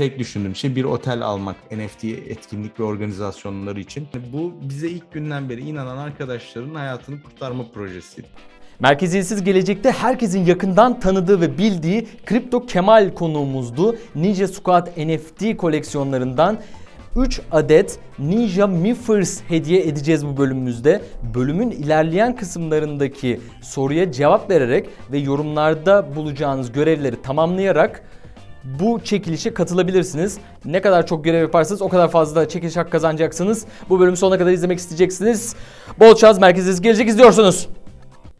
tek düşündüğüm şey bir otel almak NFT etkinlik ve organizasyonları için. Bu bize ilk günden beri inanan arkadaşların hayatını kurtarma projesi. Merkeziyetsiz gelecekte herkesin yakından tanıdığı ve bildiği Kripto Kemal konuğumuzdu. Ninja Squad NFT koleksiyonlarından 3 adet Ninja Miffers hediye edeceğiz bu bölümümüzde. Bölümün ilerleyen kısımlarındaki soruya cevap vererek ve yorumlarda bulacağınız görevleri tamamlayarak bu çekilişe katılabilirsiniz. Ne kadar çok görev yaparsanız o kadar fazla çekiliş hak kazanacaksınız. Bu bölümü sonuna kadar izlemek isteyeceksiniz. Bol şans merkeziyetsiz gelecek izliyorsunuz.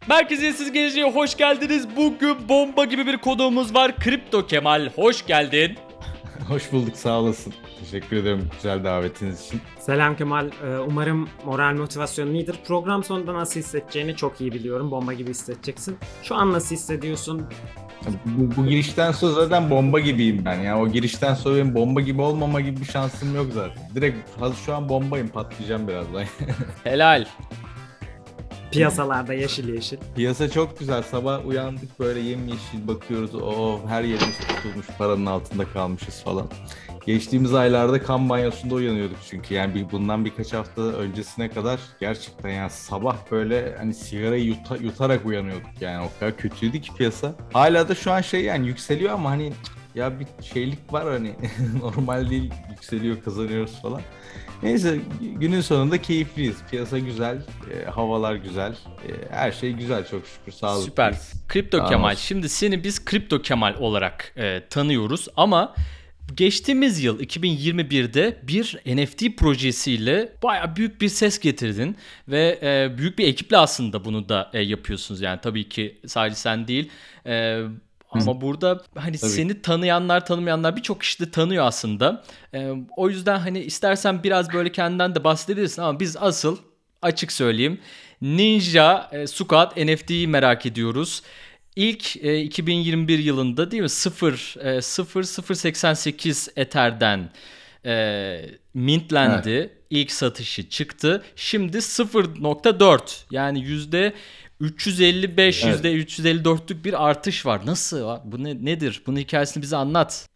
Merkeziyetsiz geleceğe hoş geldiniz. Bugün bomba gibi bir konuğumuz var. Kripto Kemal hoş geldin. Hoş bulduk sağ olasın. Teşekkür ederim güzel davetiniz için. Selam Kemal. Ee, Umarım moral motivasyonun iyidir. Program sonunda nasıl hissedeceğini çok iyi biliyorum. Bomba gibi hissedeceksin. Şu an nasıl hissediyorsun? Bu, bu girişten sonra zaten bomba gibiyim ben ya. O girişten sonra benim bomba gibi olmama gibi bir şansım yok zaten. Direkt şu an bombayım patlayacağım birazdan. Helal. Piyasalarda yeşil yeşil. Piyasa çok güzel. Sabah uyandık böyle yemyeşil bakıyoruz. O her yerimiz tutulmuş, paranın altında kalmışız falan. Geçtiğimiz aylarda kan banyosunda uyanıyorduk çünkü. Yani bir, bundan birkaç hafta öncesine kadar gerçekten yani sabah böyle hani sigarayı yuta- yutarak uyanıyorduk yani. O kadar kötüydü ki piyasa. Hala da şu an şey yani yükseliyor ama hani ya bir şeylik var hani normal değil yükseliyor kazanıyoruz falan. Neyse günün sonunda keyifliyiz. Piyasa güzel, e, havalar güzel, e, her şey güzel çok şükür. Sağlıklıyız. Süper. Kripto Kemal. Şimdi seni biz Kripto Kemal olarak e, tanıyoruz ama geçtiğimiz yıl 2021'de bir NFT projesiyle baya büyük bir ses getirdin ve e, büyük bir ekiple aslında bunu da e, yapıyorsunuz yani tabii ki sadece sen değil. E, ama burada hani Tabii. seni tanıyanlar tanımayanlar birçok kişi de tanıyor aslında. E, o yüzden hani istersen biraz böyle kendinden de bahsedebilirsin ama biz asıl açık söyleyeyim Ninja e, Squad NFT'yi merak ediyoruz. İlk e, 2021 yılında değil mi 0 e, 0088 Ether'den e, mintlendi. İlk satışı çıktı. Şimdi 0.4 yani yüzde 355 Evet. yüzde 354'lük bir artış var. Nasıl? Bu ne, nedir? Bunun hikayesini bize anlat.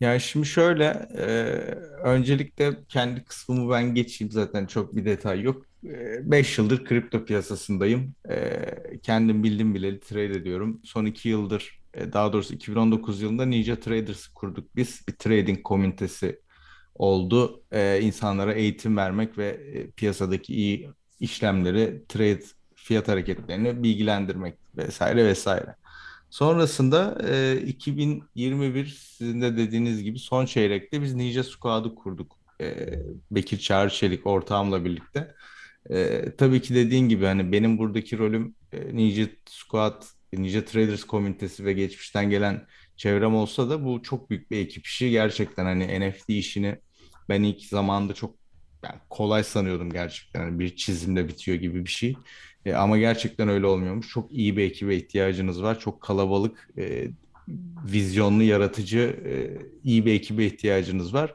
Yani şimdi şöyle, e, öncelikle kendi kısmımı ben geçeyim zaten çok bir detay yok. 5 yıldır kripto piyasasındayım. E, kendim bildim bileli trade ediyorum. Son 2 yıldır, e, daha doğrusu 2019 yılında Ninja Traders kurduk biz. Bir trading komünitesi oldu. E, insanlara eğitim vermek ve e, piyasadaki iyi işlemleri, trade fiyat hareketlerini bilgilendirmek vesaire vesaire. Sonrasında e, 2021 sizin de dediğiniz gibi son çeyrekte biz Ninja Squad'ı kurduk. E, Bekir Çağrı Çelik ortağımla birlikte. Tabii ki dediğin gibi hani benim buradaki rolüm e, Ninja Squad, Ninja Traders komünitesi ve geçmişten gelen çevrem olsa da bu çok büyük bir ekip işi. Gerçekten hani NFT işini ben ilk zamanda çok yani kolay sanıyordum gerçekten. Hani bir çizimle bitiyor gibi bir şey. E, ama gerçekten öyle olmuyormuş. Çok iyi bir ekibe ihtiyacınız var. Çok kalabalık, e, vizyonlu, yaratıcı, e, iyi bir ekibe ihtiyacınız var.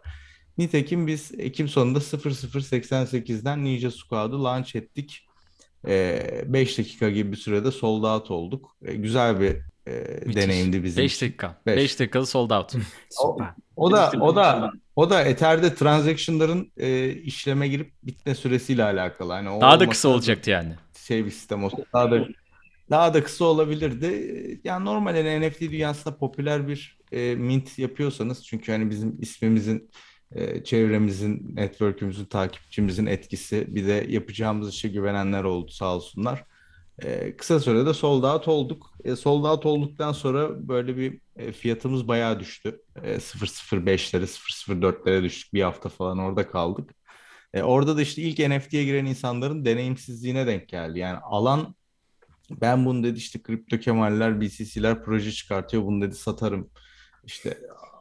Nitekim biz Ekim sonunda 0088'den Ninja Squad'ı launch ettik. 5 dakika gibi bir sürede sold out olduk. E, güzel bir e, deneyimdi bizim 5 için. dakika. Beş. 5 dakikada sold out. Süper. O da o da o da Ether'de transaction'ların e, işleme girip bitme süresiyle alakalı. Hani o Daha da kısa olacaktı yani. şey bir sistem olsa daha da daha da kısa olabilirdi. Yani normal hani NFT dünyasında popüler bir e, mint yapıyorsanız çünkü hani bizim ismimizin e, çevremizin, network'ümüzün, takipçimizin etkisi bir de yapacağımız işe güvenenler oldu sağ olsunlar. E, kısa sürede sold out olduk. E, sold olduktan sonra böyle bir e, fiyatımız bayağı düştü. E, 0.05'lere, 0.04'lere düştük. Bir hafta falan orada kaldık. E, orada da işte ilk NFT'ye giren insanların deneyimsizliğine denk geldi. Yani alan ben bunu dedi işte kripto kemaller, BCC'ler proje çıkartıyor. Bunu dedi satarım. İşte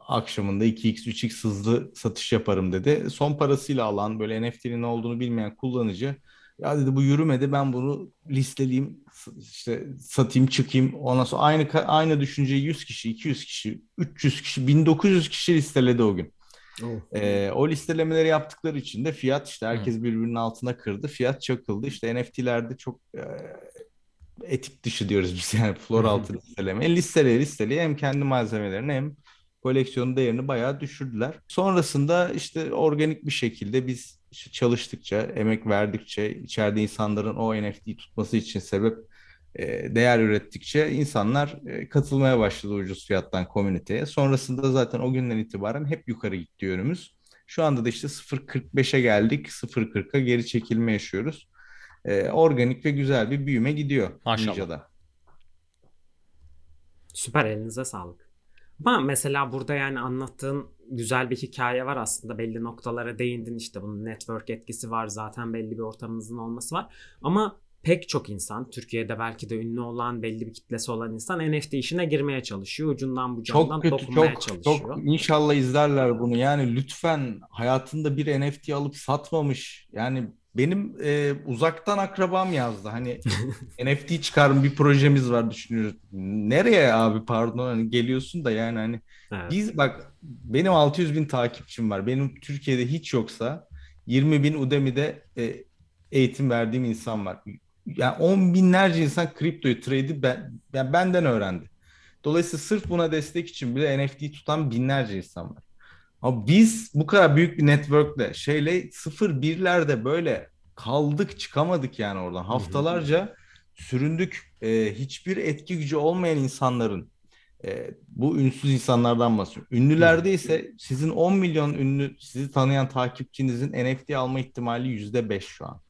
akşamında 2x, 3x hızlı satış yaparım dedi. Son parasıyla alan böyle NFT'nin ne olduğunu bilmeyen kullanıcı ya dedi bu yürümedi ben bunu listeleyeyim işte satayım çıkayım ondan sonra aynı aynı düşünceyi 100 kişi 200 kişi 300 kişi 1900 kişi listeledi o gün. Ee, o listelemeleri yaptıkları için de fiyat işte herkes birbirinin altına kırdı. Fiyat çakıldı. İşte NFT'lerde çok e, etik dışı diyoruz biz yani flor altı listeleme. Listeleye listeleye hem kendi malzemelerini hem koleksiyonun değerini bayağı düşürdüler. Sonrasında işte organik bir şekilde biz işte çalıştıkça, emek verdikçe, içeride insanların o NFT'yi tutması için sebep e, değer ürettikçe insanlar e, katılmaya başladı ucuz fiyattan komüniteye. Sonrasında zaten o günden itibaren hep yukarı gitti yönümüz. Şu anda da işte 0.45'e geldik. 0.40'a geri çekilme yaşıyoruz. E, organik ve güzel bir büyüme gidiyor Maşallah. Ninja'da. Süper elinize sağlık. Ama mesela burada yani anlattığın güzel bir hikaye var aslında. Belli noktalara değindin işte bunun network etkisi var. Zaten belli bir ortamınızın olması var. Ama pek çok insan Türkiye'de belki de ünlü olan belli bir kitlesi olan insan NFT işine girmeye çalışıyor. Ucundan bucağından Çok kötü, dokunmaya çok çalışıyor. çok inşallah izlerler bunu. Yani lütfen hayatında bir NFT alıp satmamış. Yani benim e, uzaktan akrabam yazdı. Hani NFT çıkarım bir projemiz var düşünüyoruz. Nereye abi pardon hani geliyorsun da yani hani Evet. biz bak benim 600 bin takipçim var. Benim Türkiye'de hiç yoksa 20 bin Udemy'de e, eğitim verdiğim insan var. Yani on binlerce insan kriptoyu trade'i ben, yani benden öğrendi. Dolayısıyla sırf buna destek için bile NFT tutan binlerce insan var. Ama biz bu kadar büyük bir networkle şeyle sıfır birlerde böyle kaldık çıkamadık yani oradan. Haftalarca süründük. Ee, hiçbir etki gücü olmayan insanların e, bu ünsüz insanlardan bahsediyorum. Ünlülerde ise sizin 10 milyon ünlü sizi tanıyan takipçinizin NFT alma ihtimali %5 şu an.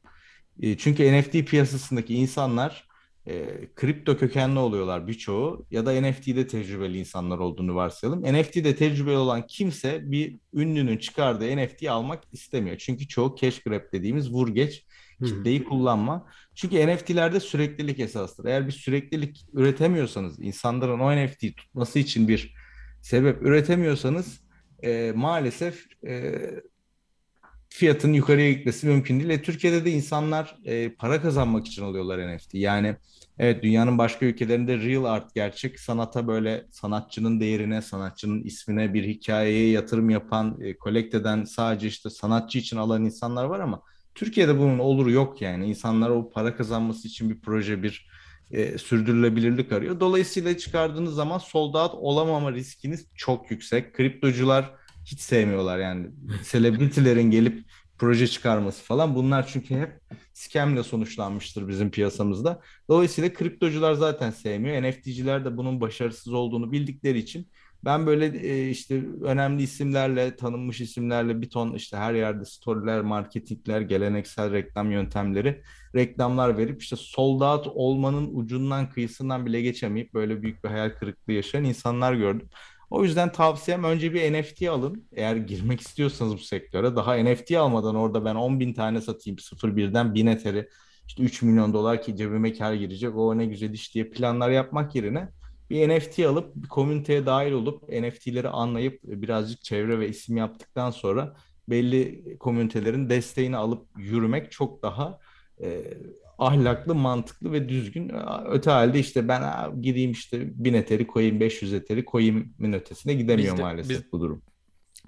E, Çünkü NFT piyasasındaki insanlar e, kripto kökenli oluyorlar birçoğu ya da NFT'de tecrübeli insanlar olduğunu varsayalım. NFT'de tecrübeli olan kimse bir ünlünün çıkardığı NFT'yi almak istemiyor. Çünkü çoğu cash grab dediğimiz vur geç kitleyi kullanma. Çünkü NFT'lerde süreklilik esastır. Eğer bir süreklilik üretemiyorsanız, insanların o NFT'yi tutması için bir sebep üretemiyorsanız e, maalesef e, fiyatın yukarıya gitmesi mümkün değil. E, Türkiye'de de insanlar e, para kazanmak için alıyorlar NFT. Yani evet dünyanın başka ülkelerinde real art gerçek sanata böyle sanatçının değerine, sanatçının ismine bir hikayeye yatırım yapan, e, sadece işte sanatçı için alan insanlar var ama Türkiye'de bunun oluru yok yani. İnsanlar o para kazanması için bir proje, bir e, sürdürülebilirlik arıyor. Dolayısıyla çıkardığınız zaman sold out olamama riskiniz çok yüksek. Kriptocular hiç sevmiyorlar yani. Selebritilerin gelip proje çıkarması falan. Bunlar çünkü hep scamle sonuçlanmıştır bizim piyasamızda. Dolayısıyla kriptocular zaten sevmiyor. NFT'ciler de bunun başarısız olduğunu bildikleri için ben böyle e, işte önemli isimlerle, tanınmış isimlerle bir ton işte her yerde storyler, marketingler, geleneksel reklam yöntemleri, reklamlar verip işte sold out olmanın ucundan kıyısından bile geçemeyip böyle büyük bir hayal kırıklığı yaşayan insanlar gördüm. O yüzden tavsiyem önce bir NFT alın. Eğer girmek istiyorsanız bu sektöre daha NFT almadan orada ben 10 bin tane satayım 01'den 1000 eteri işte 3 milyon dolar ki cebime kar girecek o ne güzel iş diye planlar yapmak yerine bir NFT alıp bir komüniteye dahil olup NFT'leri anlayıp birazcık çevre ve isim yaptıktan sonra belli komünitelerin desteğini alıp yürümek çok daha e, ahlaklı, mantıklı ve düzgün. Öte halde işte ben "Aa, gideyim işte 1000 eteri koyayım, 500 eteri koyayım ötesine gidemiyor Biz de- maalesef biz- bu durum.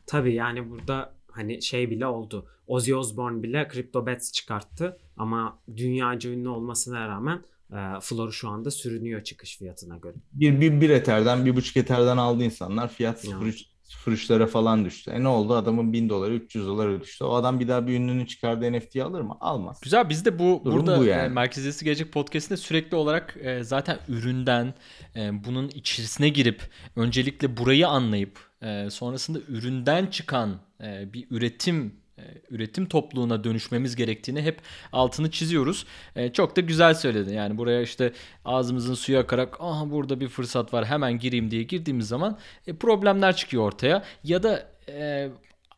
Tabii yani burada hani şey bile oldu. Ozzy Osbourne bile Crypto Bets çıkarttı ama dünyaca ünlü olmasına rağmen e, Floor şu anda sürünüyor çıkış fiyatına göre. Bir, bir, bir eterden, bir buçuk eterden aldı insanlar. Fiyat Ya. 0.3 0.3'lere falan düştü. E ne oldu? Adamın 1000 doları, 300 dolara düştü. O adam bir daha bir ünlünün çıkardığı NFT'yi alır mı? Almaz. Güzel biz de bu Durum burada bu yani. e, Merkeziyesi Gelecek Podcast'inde sürekli olarak e, zaten üründen e, bunun içerisine girip öncelikle burayı anlayıp e, sonrasında üründen çıkan e, bir üretim e, üretim topluluğuna dönüşmemiz gerektiğini hep altını çiziyoruz. E, çok da güzel söyledi. Yani buraya işte ağzımızın suyu akarak aha burada bir fırsat var hemen gireyim diye girdiğimiz zaman e, problemler çıkıyor ortaya. Ya da e,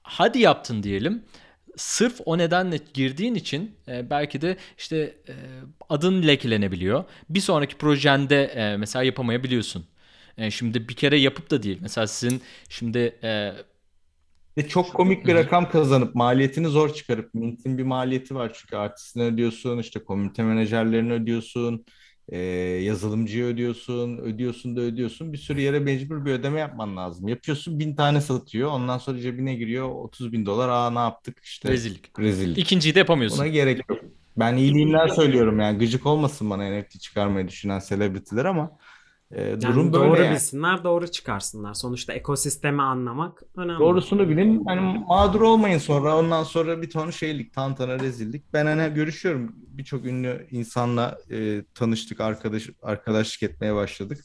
hadi yaptın diyelim sırf o nedenle girdiğin için e, belki de işte e, adın lekelenebiliyor. Bir sonraki projende e, mesela yapamayabiliyorsun. E, şimdi bir kere yapıp da değil. Mesela sizin şimdi e, Ve çok komik bir rakam kazanıp maliyetini zor çıkarıp Mint'in bir maliyeti var çünkü artistine ödüyorsun, işte komünite menajerlerini ödüyorsun, e, yazılımcıya ödüyorsun, ödüyorsun da ödüyorsun. Bir sürü yere mecbur bir ödeme yapman lazım. Yapıyorsun bin tane satıyor, ondan sonra cebine giriyor 30 bin dolar. Aa ne yaptık işte rezillik. rezillik. İkinciyi de yapamıyorsun. Buna gerek yok. Ben iyiliğimden söylüyorum yani gıcık olmasın bana NFT çıkarmayı düşünen selebritiler ama E, Yani durum böyle doğru yani. bilsinler, doğru çıkarsınlar. Sonuçta ekosistemi anlamak önemli. Doğrusunu bilin. Hani mağdur olmayın sonra. Ondan sonra bir ton şeylik, tantana, rezillik. Ben hani görüşüyorum. Birçok ünlü insanla e, tanıştık, arkadaş arkadaşlık etmeye başladık.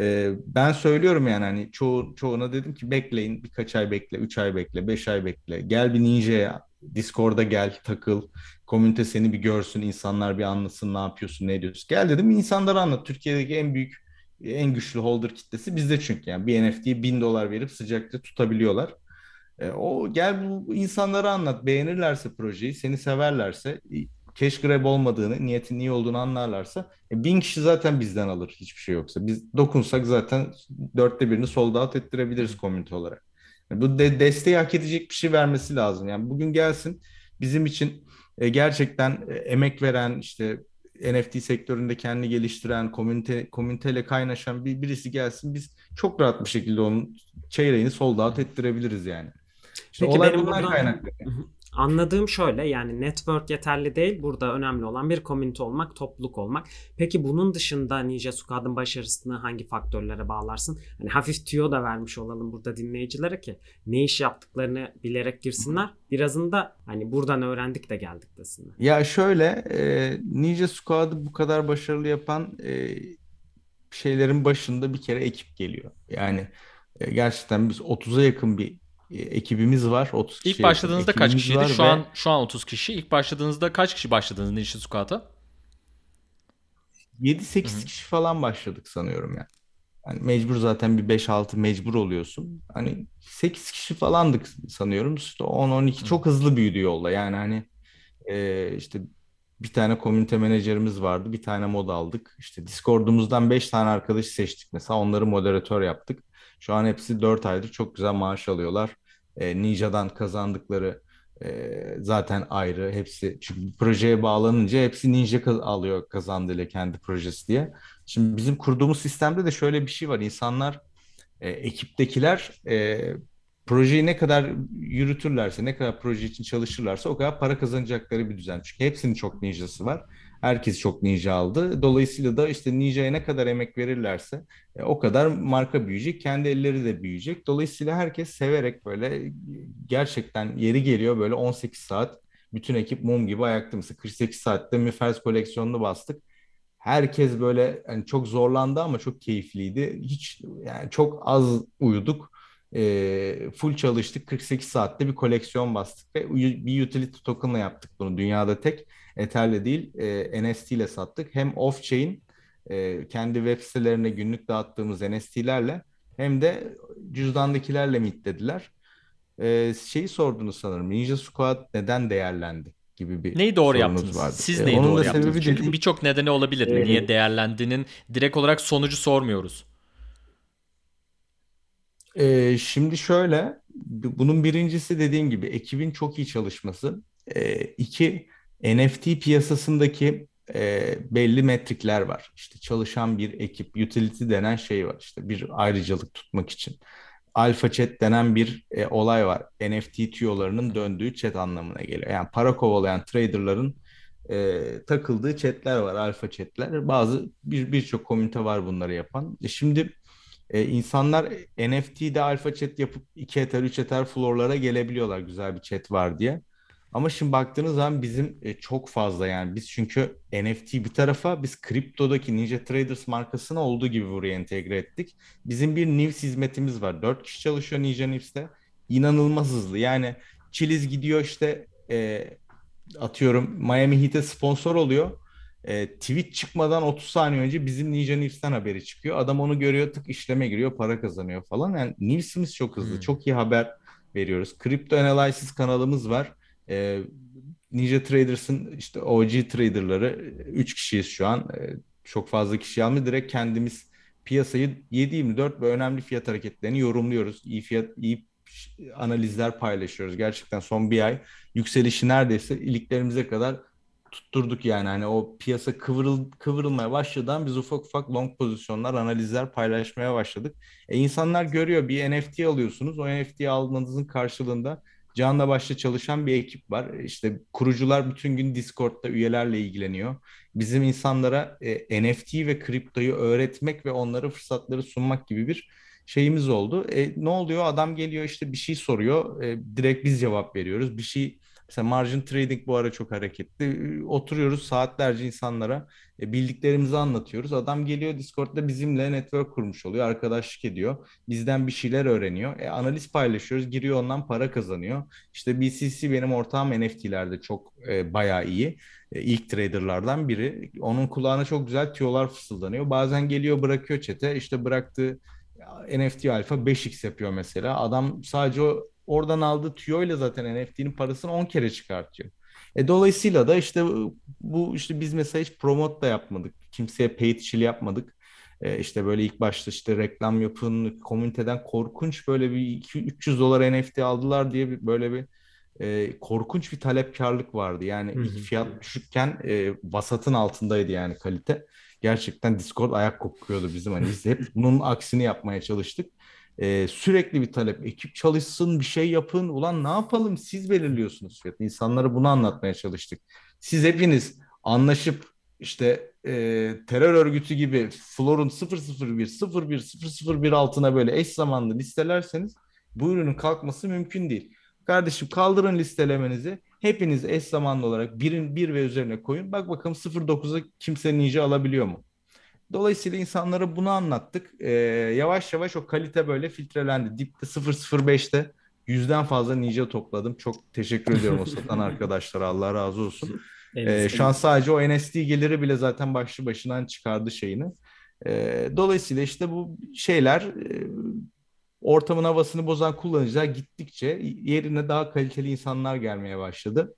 E, ben söylüyorum yani hani çoğu çoğuna dedim ki bekleyin, birkaç ay bekle, üç ay bekle, beş ay bekle. Gel bir Ninja'ya, Discord'a gel, takıl. Komünite seni bir görsün, insanlar bir anlasın ne yapıyorsun, ne ediyorsun. Gel dedim, insanlara anlat. Türkiye'deki en büyük, en güçlü holder kitlesi bizde çünkü yani bir NFT'ye bin dolar verip sıcakta tutabiliyorlar. E, o gel bu insanlara anlat. Beğenirlerse projeyi, seni severlerse, e, cash grab olmadığını, niyetin iyi olduğunu anlarlarsa e, bin kişi zaten bizden alır hiçbir şey yoksa. Biz dokunsak zaten dörtte birini sold out ettirebiliriz komünite olarak. Yani bu de, desteği hak edecek bir şey vermesi lazım. Yani bugün gelsin bizim için e, gerçekten e, emek veren işte NFT sektöründe kendini geliştiren, komünite komüniteyle kaynaşan bir birisi gelsin biz çok rahat bir şekilde onun çeyreğini sold out ettirebiliriz yani. İşte Peki olay buradan- kaynaklı. Anladığım şöyle yani network yeterli değil. Burada önemli olan bir komünite olmak, topluluk olmak. Peki bunun dışında Ninja Squad'ın başarısını hangi faktörlere bağlarsın? Hani hafif tüyo da vermiş olalım burada dinleyicilere ki ne iş yaptıklarını bilerek girsinler. Birazını da hani buradan öğrendik de geldik desinler. Ya şöyle e, Ninja Squad'ı bu kadar başarılı yapan e, şeylerin başında bir kere ekip geliyor. Yani e, gerçekten biz 30'a yakın bir ekibimiz var. 30 İlk kişiye yakın başladığınızda kaç kişiydi? Şu ve an şu an 30 kişi. İlk başladığınızda kaç kişi başladınız Ninja Squad'a? 7-8 Hı hı. kişi falan başladık sanıyorum yani. Yani mecbur zaten bir 5-6 mecbur oluyorsun. Hani 8 kişi falandık sanıyorum. İşte 10-12 çok hızlı büyüdü yolda. Yani hani e, işte bir tane komünite menajerimiz vardı. Bir tane mod aldık. İşte Discord'umuzdan 5 tane arkadaşı seçtik mesela. Onları moderatör yaptık. Şu an hepsi 4 aydır çok güzel maaş alıyorlar. E, Ninja'dan kazandıkları e, zaten ayrı. Hepsi çünkü projeye bağlanınca hepsi Ninja kaz- alıyor kazandığıyla kendi projesi diye. Şimdi bizim kurduğumuz sistemde de şöyle bir şey var. İnsanlar e, ekiptekiler e, projeyi ne kadar yürütürlerse, ne kadar proje için çalışırlarsa o kadar para kazanacakları bir düzen. Çünkü hepsinin çok ninjası var. Herkes çok ninja aldı. Dolayısıyla da işte ninja'ya ne kadar emek verirlerse e, o kadar marka büyüyecek. Kendi elleri de büyüyecek. Dolayısıyla herkes severek böyle gerçekten yeri geliyor böyle 18 saat bütün ekip mum gibi ayakta. Mesela 48 saatte Miffers koleksiyonunu bastık herkes böyle yani çok zorlandı ama çok keyifliydi. Hiç yani çok az uyuduk. Ee, full çalıştık. 48 saatte bir koleksiyon bastık ve bir utility token'la yaptık bunu. Dünyada tek Ether'le değil e, NFT ile sattık. Hem off-chain e, kendi web sitelerine günlük dağıttığımız NFT'lerle hem de cüzdandakilerle mitlediler. Ee, şeyi sordunuz sanırım. Ninja Squad neden değerlendi gibi bir Neyi doğru yaptınız? vardı. Siz Ee, neyi onun doğru yaptınız? Çünkü dedi- birçok nedeni olabilir. Ee, Niye değerlendiğinin direkt olarak sonucu sormuyoruz. Ee, şimdi şöyle, bu- bunun birincisi dediğim gibi ekibin çok iyi çalışması. Ee, iki, NFT piyasasındaki e, belli metrikler var. İşte çalışan bir ekip, utility denen şey var. İşte bir ayrıcalık tutmak için. Alpha chat denen bir e, olay var. NFT tüyolarının döndüğü chat anlamına geliyor. Yani para kovalayan traderların e, takıldığı chatler var, alfa chatler. Bazı bir birçok komünite var bunları yapan. E, şimdi e, insanlar NFT'de alfa chat yapıp 2 Ether, 3 Ether floor'lara gelebiliyorlar güzel bir chat var diye. Ama şimdi baktığınız zaman bizim e, çok fazla yani biz çünkü NFT bir tarafa biz kriptodaki Ninja Traders markasını olduğu gibi buraya entegre ettik. Bizim bir Nivs hizmetimiz var. 4 kişi çalışıyor Ninja Nivs'te. İnanılmaz hızlı. Yani Chiliz gidiyor işte e, atıyorum Miami Heat'e sponsor oluyor. E, tweet çıkmadan 30 saniye önce bizim Ninja News'ten haberi çıkıyor. Adam onu görüyor tık işleme giriyor para kazanıyor falan. Yani News'imiz çok hızlı. Hmm. Çok iyi haber veriyoruz. Crypto Analysis kanalımız var. E, Ninja Traders'ın işte OG traderları 3 kişiyiz şu an. E, çok fazla kişi almıyor. Direkt kendimiz piyasayı 7-24 ve önemli fiyat hareketlerini yorumluyoruz. İyi fiyat, iyi analizler paylaşıyoruz. Gerçekten son bir ay yükselişi neredeyse iliklerimize kadar tutturduk yani. Hani o piyasa kıvrıl, kıvrılmaya başladan biz ufak ufak long pozisyonlar, analizler paylaşmaya başladık. E insanlar görüyor bir NFT alıyorsunuz. O NFT almanızın karşılığında canla başla çalışan bir ekip var. İşte kurucular bütün gün Discord'da üyelerle ilgileniyor. Bizim insanlara e, NFT ve kriptoyu öğretmek ve onlara fırsatları sunmak gibi bir şeyimiz oldu. E, ne oluyor? Adam geliyor işte bir şey soruyor. E, direkt biz cevap veriyoruz. Bir şey mesela margin trading bu ara çok hareketli. Oturuyoruz saatlerce insanlara e, bildiklerimizi anlatıyoruz. Adam geliyor Discord'da bizimle network kurmuş oluyor. Arkadaşlık ediyor. Bizden bir şeyler öğreniyor. E, analiz paylaşıyoruz. Giriyor ondan para kazanıyor. İşte BCC benim ortağım NFT'lerde çok e, bayağı iyi. E, ilk traderlardan biri. Onun kulağına çok güzel tüyolar fısıldanıyor. Bazen geliyor bırakıyor çete. İşte bıraktığı NFT alfa 5x yapıyor mesela. Adam sadece o oradan aldığı tüyoyla zaten NFT'nin parasını 10 kere çıkartıyor. E, dolayısıyla da işte bu işte biz mesela hiç promote da yapmadık. Kimseye paid işi yapmadık. E, işte böyle ilk başta işte reklam yapın, komüniteden korkunç böyle bir 200 dolar NFT aldılar diye bir, böyle bir e, korkunç bir talepkarlık vardı. Yani Hı hı. ilk fiyat düşükken e, vasatın altındaydı yani kalite. Gerçekten Discord ayak kokuyordu bizim. Hani biz hep bunun aksini yapmaya çalıştık. E, sürekli bir talep. Ekip çalışsın, bir şey yapın. Ulan ne yapalım? Siz belirliyorsunuz fiyatı. İnsanlara bunu anlatmaya çalıştık. Siz hepiniz anlaşıp işte e, terör örgütü gibi Flor'un 001, 01, 001 altına böyle eş zamanlı listelerseniz bu ürünün kalkması mümkün değil. Kardeşim kaldırın listelemenizi. Hepiniz eş zamanlı olarak birin bir ve üzerine koyun. Bak bakalım 09'a kimse ninja alabiliyor mu? Dolayısıyla insanlara bunu anlattık. Ee, yavaş yavaş o kalite böyle filtrelendi. Dipte 005'te yüzden fazla ninja topladım. Çok teşekkür ediyorum o satan arkadaşlara. Allah razı olsun. Elinizde şu an sadece o NSD geliri bile zaten başlı başından çıkardı şeyini. Ee, dolayısıyla işte bu şeyler e, ortamın havasını bozan kullanıcılar gittikçe yerine daha kaliteli insanlar gelmeye başladı.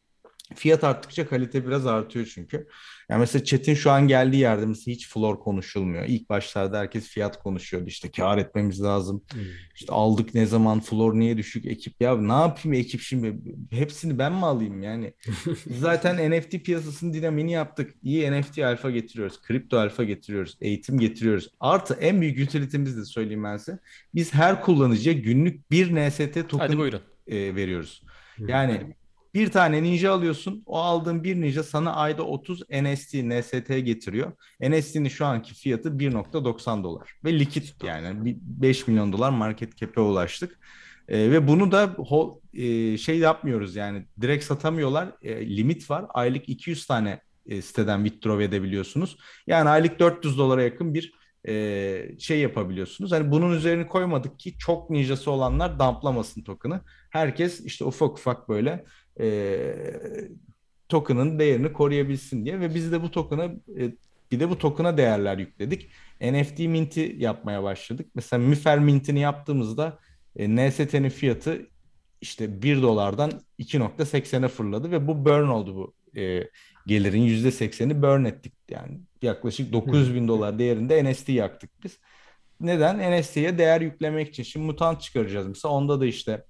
Fiyat arttıkça kalite biraz artıyor çünkü. Yani mesela Çetin şu an geldiği yerde mesela hiç floor konuşulmuyor. İlk başlarda herkes fiyat konuşuyordu. İşte kar etmemiz lazım. Hmm. İşte aldık ne zaman floor niye düşük ekip ya ne yapayım ekip şimdi hepsini ben mi alayım yani zaten NFT piyasasının dinamini yaptık iyi NFT alfa getiriyoruz kripto alfa getiriyoruz eğitim getiriyoruz artı en büyük utility'miz de söyleyeyim ben size biz her kullanıcıya günlük bir NST token e, veriyoruz yani bir tane ninja alıyorsun. O aldığın bir ninja sana ayda 30 NST, NST getiriyor. NST'nin şu anki fiyatı 1.90 dolar. Ve likit yani bir 5 milyon dolar market cap'e ulaştık. Ee, ve bunu da ho- e, şey yapmıyoruz yani direkt satamıyorlar. E, limit var. Aylık 200 tane e, siteden withdraw edebiliyorsunuz. Yani aylık 400 dolara yakın bir e, şey yapabiliyorsunuz. Hani bunun üzerine koymadık ki çok ninjası olanlar dumplamasın token'ı. Herkes işte ufak ufak böyle e, token'ın değerini koruyabilsin diye ve biz de bu token'a e, bir de bu token'a değerler yükledik. NFT minti yapmaya başladık. Mesela Mifer mintini yaptığımızda e, NST'nin fiyatı işte 1 dolardan 2.80'e fırladı ve bu burn oldu bu e, gelirin %80'i burn ettik. Yani yaklaşık 900 bin dolar değerinde NFT yaktık biz. Neden? NFT'ye değer yüklemek için. Şimdi mutant çıkaracağız mesela. Onda da işte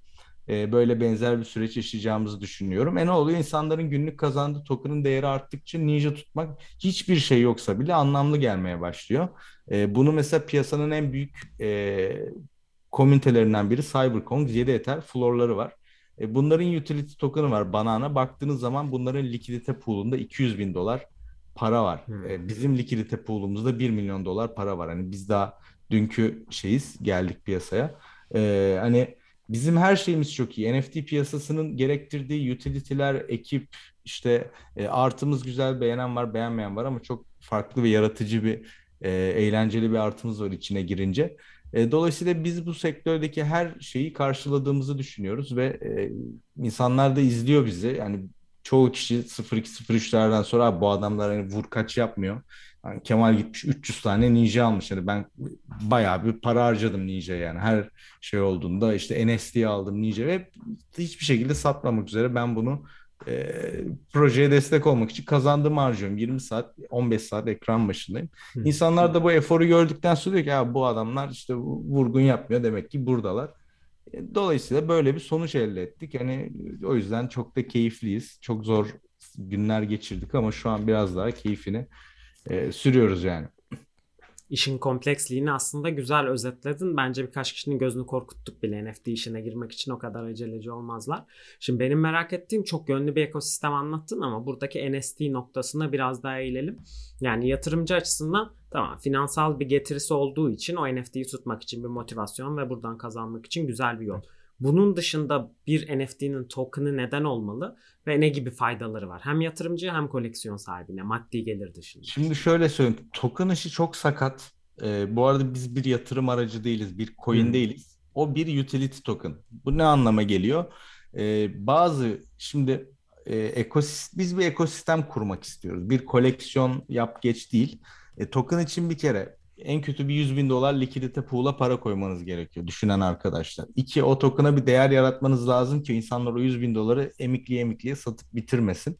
e, böyle benzer bir süreç yaşayacağımızı düşünüyorum. E ne oluyor? İnsanların günlük kazandığı token'ın değeri arttıkça ninja tutmak hiçbir şey yoksa bile anlamlı gelmeye başlıyor. E, bunu mesela piyasanın en büyük e, komünitelerinden biri CyberKong. 7 Ether floorları var. E, bunların utility token'ı var Banana. Baktığınız zaman bunların likidite pool'unda 200 bin dolar para var. Hmm. E, bizim likidite pool'umuzda 1 milyon dolar para var. Hani biz daha dünkü şeyiz geldik piyasaya. E, hani bizim her şeyimiz çok iyi. NFT piyasasının gerektirdiği utility'ler, ekip, işte e, artımız güzel, beğenen var, beğenmeyen var ama çok farklı ve yaratıcı bir, e, eğlenceli bir artımız var içine girince. E, dolayısıyla biz bu sektördeki her şeyi karşıladığımızı düşünüyoruz ve e, insanlar da izliyor bizi. Yani çoğu kişi 02-03'lerden sonra "Abi bu adamlar hani vur kaç yapmıyor. Yani Kemal gitmiş 300 tane ninja almış. Yani ben bayağı bir para harcadım ninja yani. Her şey olduğunda işte NFT aldım ninja ve hiçbir şekilde satmamak üzere ben bunu e, projeye destek olmak için kazandığımı harcıyorum. 20 saat, 15 saat ekran başındayım. Hı. İnsanlar da bu eforu gördükten sonra diyor ki ya bu adamlar işte vurgun yapmıyor demek ki buradalar. E, Dolayısıyla böyle bir sonuç elde ettik. Yani o yüzden çok da keyifliyiz. Çok zor günler geçirdik ama şu an biraz daha keyfini e, sürüyoruz yani. işin kompleksliğini aslında güzel özetledin. Bence birkaç kişinin gözünü korkuttuk bile NFT işine girmek için o kadar aceleci olmazlar. Şimdi benim merak ettiğim çok yönlü bir ekosistem anlattın ama buradaki NFT noktasına biraz daha eğilelim. Yani yatırımcı açısından tamam finansal bir getirisi olduğu için o NFT'yi tutmak için bir motivasyon ve buradan kazanmak için güzel bir yol. Bunun dışında bir NFT'nin token'ı neden olmalı ve ne gibi faydaları var? Hem yatırımcı hem koleksiyon sahibine maddi gelir dışında. Şimdi şöyle söyleyeyim. Token işi çok sakat. Ee, bu arada biz bir yatırım aracı değiliz. Bir coin Hmm. değiliz. O bir utility token. Bu ne anlama geliyor? Ee, bazı şimdi e, ekosistem, biz bir ekosistem kurmak istiyoruz. Bir koleksiyon yap geç değil. E, token için bir kere en kötü bir 100 bin dolar likidite pool'a para koymanız gerekiyor düşünen arkadaşlar. İki, o token'a bir değer yaratmanız lazım ki insanlar o 100 bin doları emikliye emikliye satıp bitirmesin.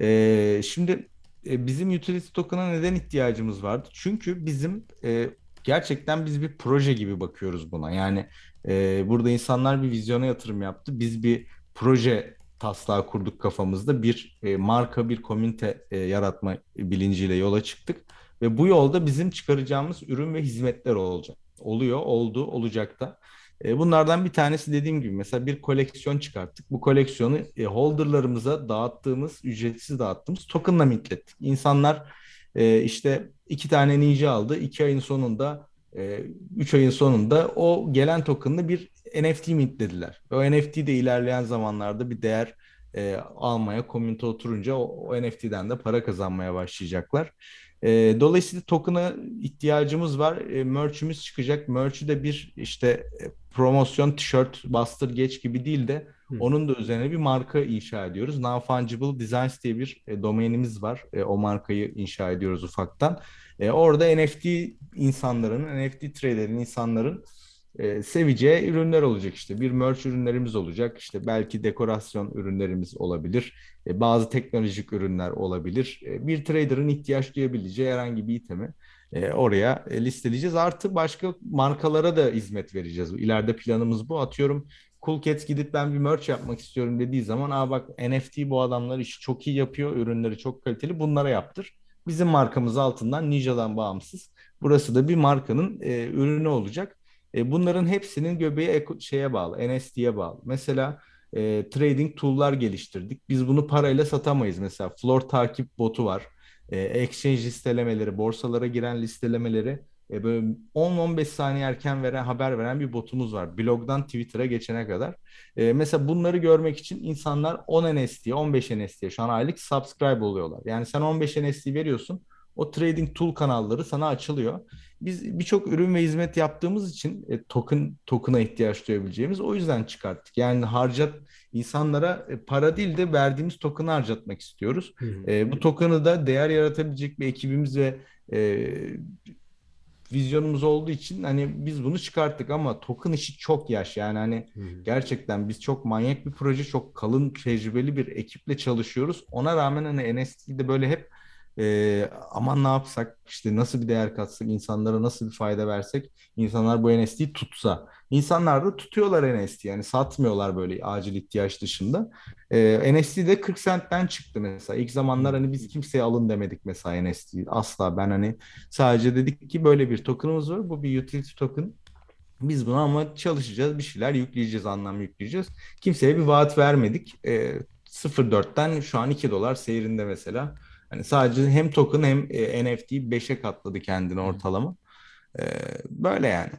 Ee, şimdi e, bizim utility token'a neden ihtiyacımız vardı? Çünkü bizim e, gerçekten biz bir proje gibi bakıyoruz buna. Yani e, burada insanlar bir vizyona yatırım yaptı. Biz bir proje taslağı kurduk kafamızda. Bir e, marka, bir komünite e, yaratma bilinciyle yola çıktık. Ve bu yolda bizim çıkaracağımız ürün ve hizmetler olacak. Oluyor, oldu, olacak da. E, bunlardan bir tanesi dediğim gibi mesela bir koleksiyon çıkarttık. Bu koleksiyonu e, holderlarımıza dağıttığımız, ücretsiz dağıttığımız tokenla mintlettik. İnsanlar e, işte iki tane ninja aldı. iki ayın sonunda, üç ayın sonunda o gelen token'lı bir NFT mintlediler. O NFT de ilerleyen zamanlarda bir değer almaya, komünite oturunca o NFT'den de para kazanmaya başlayacaklar. E, dolayısıyla token'a ihtiyacımız var. E, merch'ümüz çıkacak. Merch'ü de bir işte e, promosyon, tişört, bastır geç gibi değil de Hı. onun da üzerine bir marka inşa ediyoruz. Non-Fungible Designs diye bir e, domainimiz var. E, o markayı inşa ediyoruz ufaktan. E, orada NFT insanların, NFT trader'in insanların e, seveceği ürünler olacak işte. Bir merch ürünlerimiz olacak. İşte belki dekorasyon ürünlerimiz olabilir. E, bazı teknolojik ürünler olabilir. E, bir trader'ın ihtiyaç duyabileceği herhangi bir itemi e, oraya e, listeleyeceğiz. Artı başka markalara da hizmet vereceğiz. İleride planımız bu. Atıyorum Cool Cats gidip ben bir merch yapmak istiyorum dediği zaman aa bak NFT bu adamlar işi çok iyi yapıyor. Ürünleri çok kaliteli. Bunlara yaptır. Bizim markamız altından Ninja'dan bağımsız. Burası da bir markanın e, ürünü olacak. E, bunların hepsinin göbeği şeye bağlı, NFT'ye bağlı. Mesela e, trading tool'lar geliştirdik. Biz bunu parayla satamayız. Mesela floor takip botu var. E, exchange listelemeleri, borsalara giren listelemeleri e, böyle 10-15 saniye erken veren haber veren bir botumuz var. Blogdan Twitter'a geçene kadar. E, mesela bunları görmek için insanlar 10 NFT'ye, 15 NFT'ye şu an aylık subscribe oluyorlar. Yani sen 15 NFT veriyorsun. O trading tool kanalları sana açılıyor. Biz birçok ürün ve hizmet yaptığımız için e, token token'a ihtiyaç duyabileceğimiz o yüzden çıkarttık. Yani harcat insanlara e, para değil de verdiğimiz token'ı harcatmak istiyoruz. Hı hı. E, bu token'ı da değer yaratabilecek bir ekibimiz ve e, vizyonumuz olduğu için hani biz bunu çıkarttık ama token işi çok yaş yani hani Hı hı. gerçekten biz çok manyak bir proje çok kalın tecrübeli bir ekiple çalışıyoruz. Ona rağmen hani NFT'de böyle hep e, aman ne yapsak işte nasıl bir değer katsak insanlara nasıl bir fayda versek insanlar bu NFT'yi tutsa. İnsanlar da tutuyorlar NFT yani satmıyorlar böyle acil ihtiyaç dışında. E, NFT de 40 centten çıktı mesela. İlk zamanlar hani biz kimseye alın demedik mesela NFT. Asla ben hani sadece dedik ki böyle bir token'ımız var. Bu bir utility token. Biz buna ama çalışacağız, bir şeyler yükleyeceğiz, anlam yükleyeceğiz. Kimseye bir vaat vermedik. E, 0.4'ten şu an 2 dolar seyrinde mesela. Hani sadece hem token hem e, NFT'yi 5'e katladı kendini ortalama. E, böyle yani.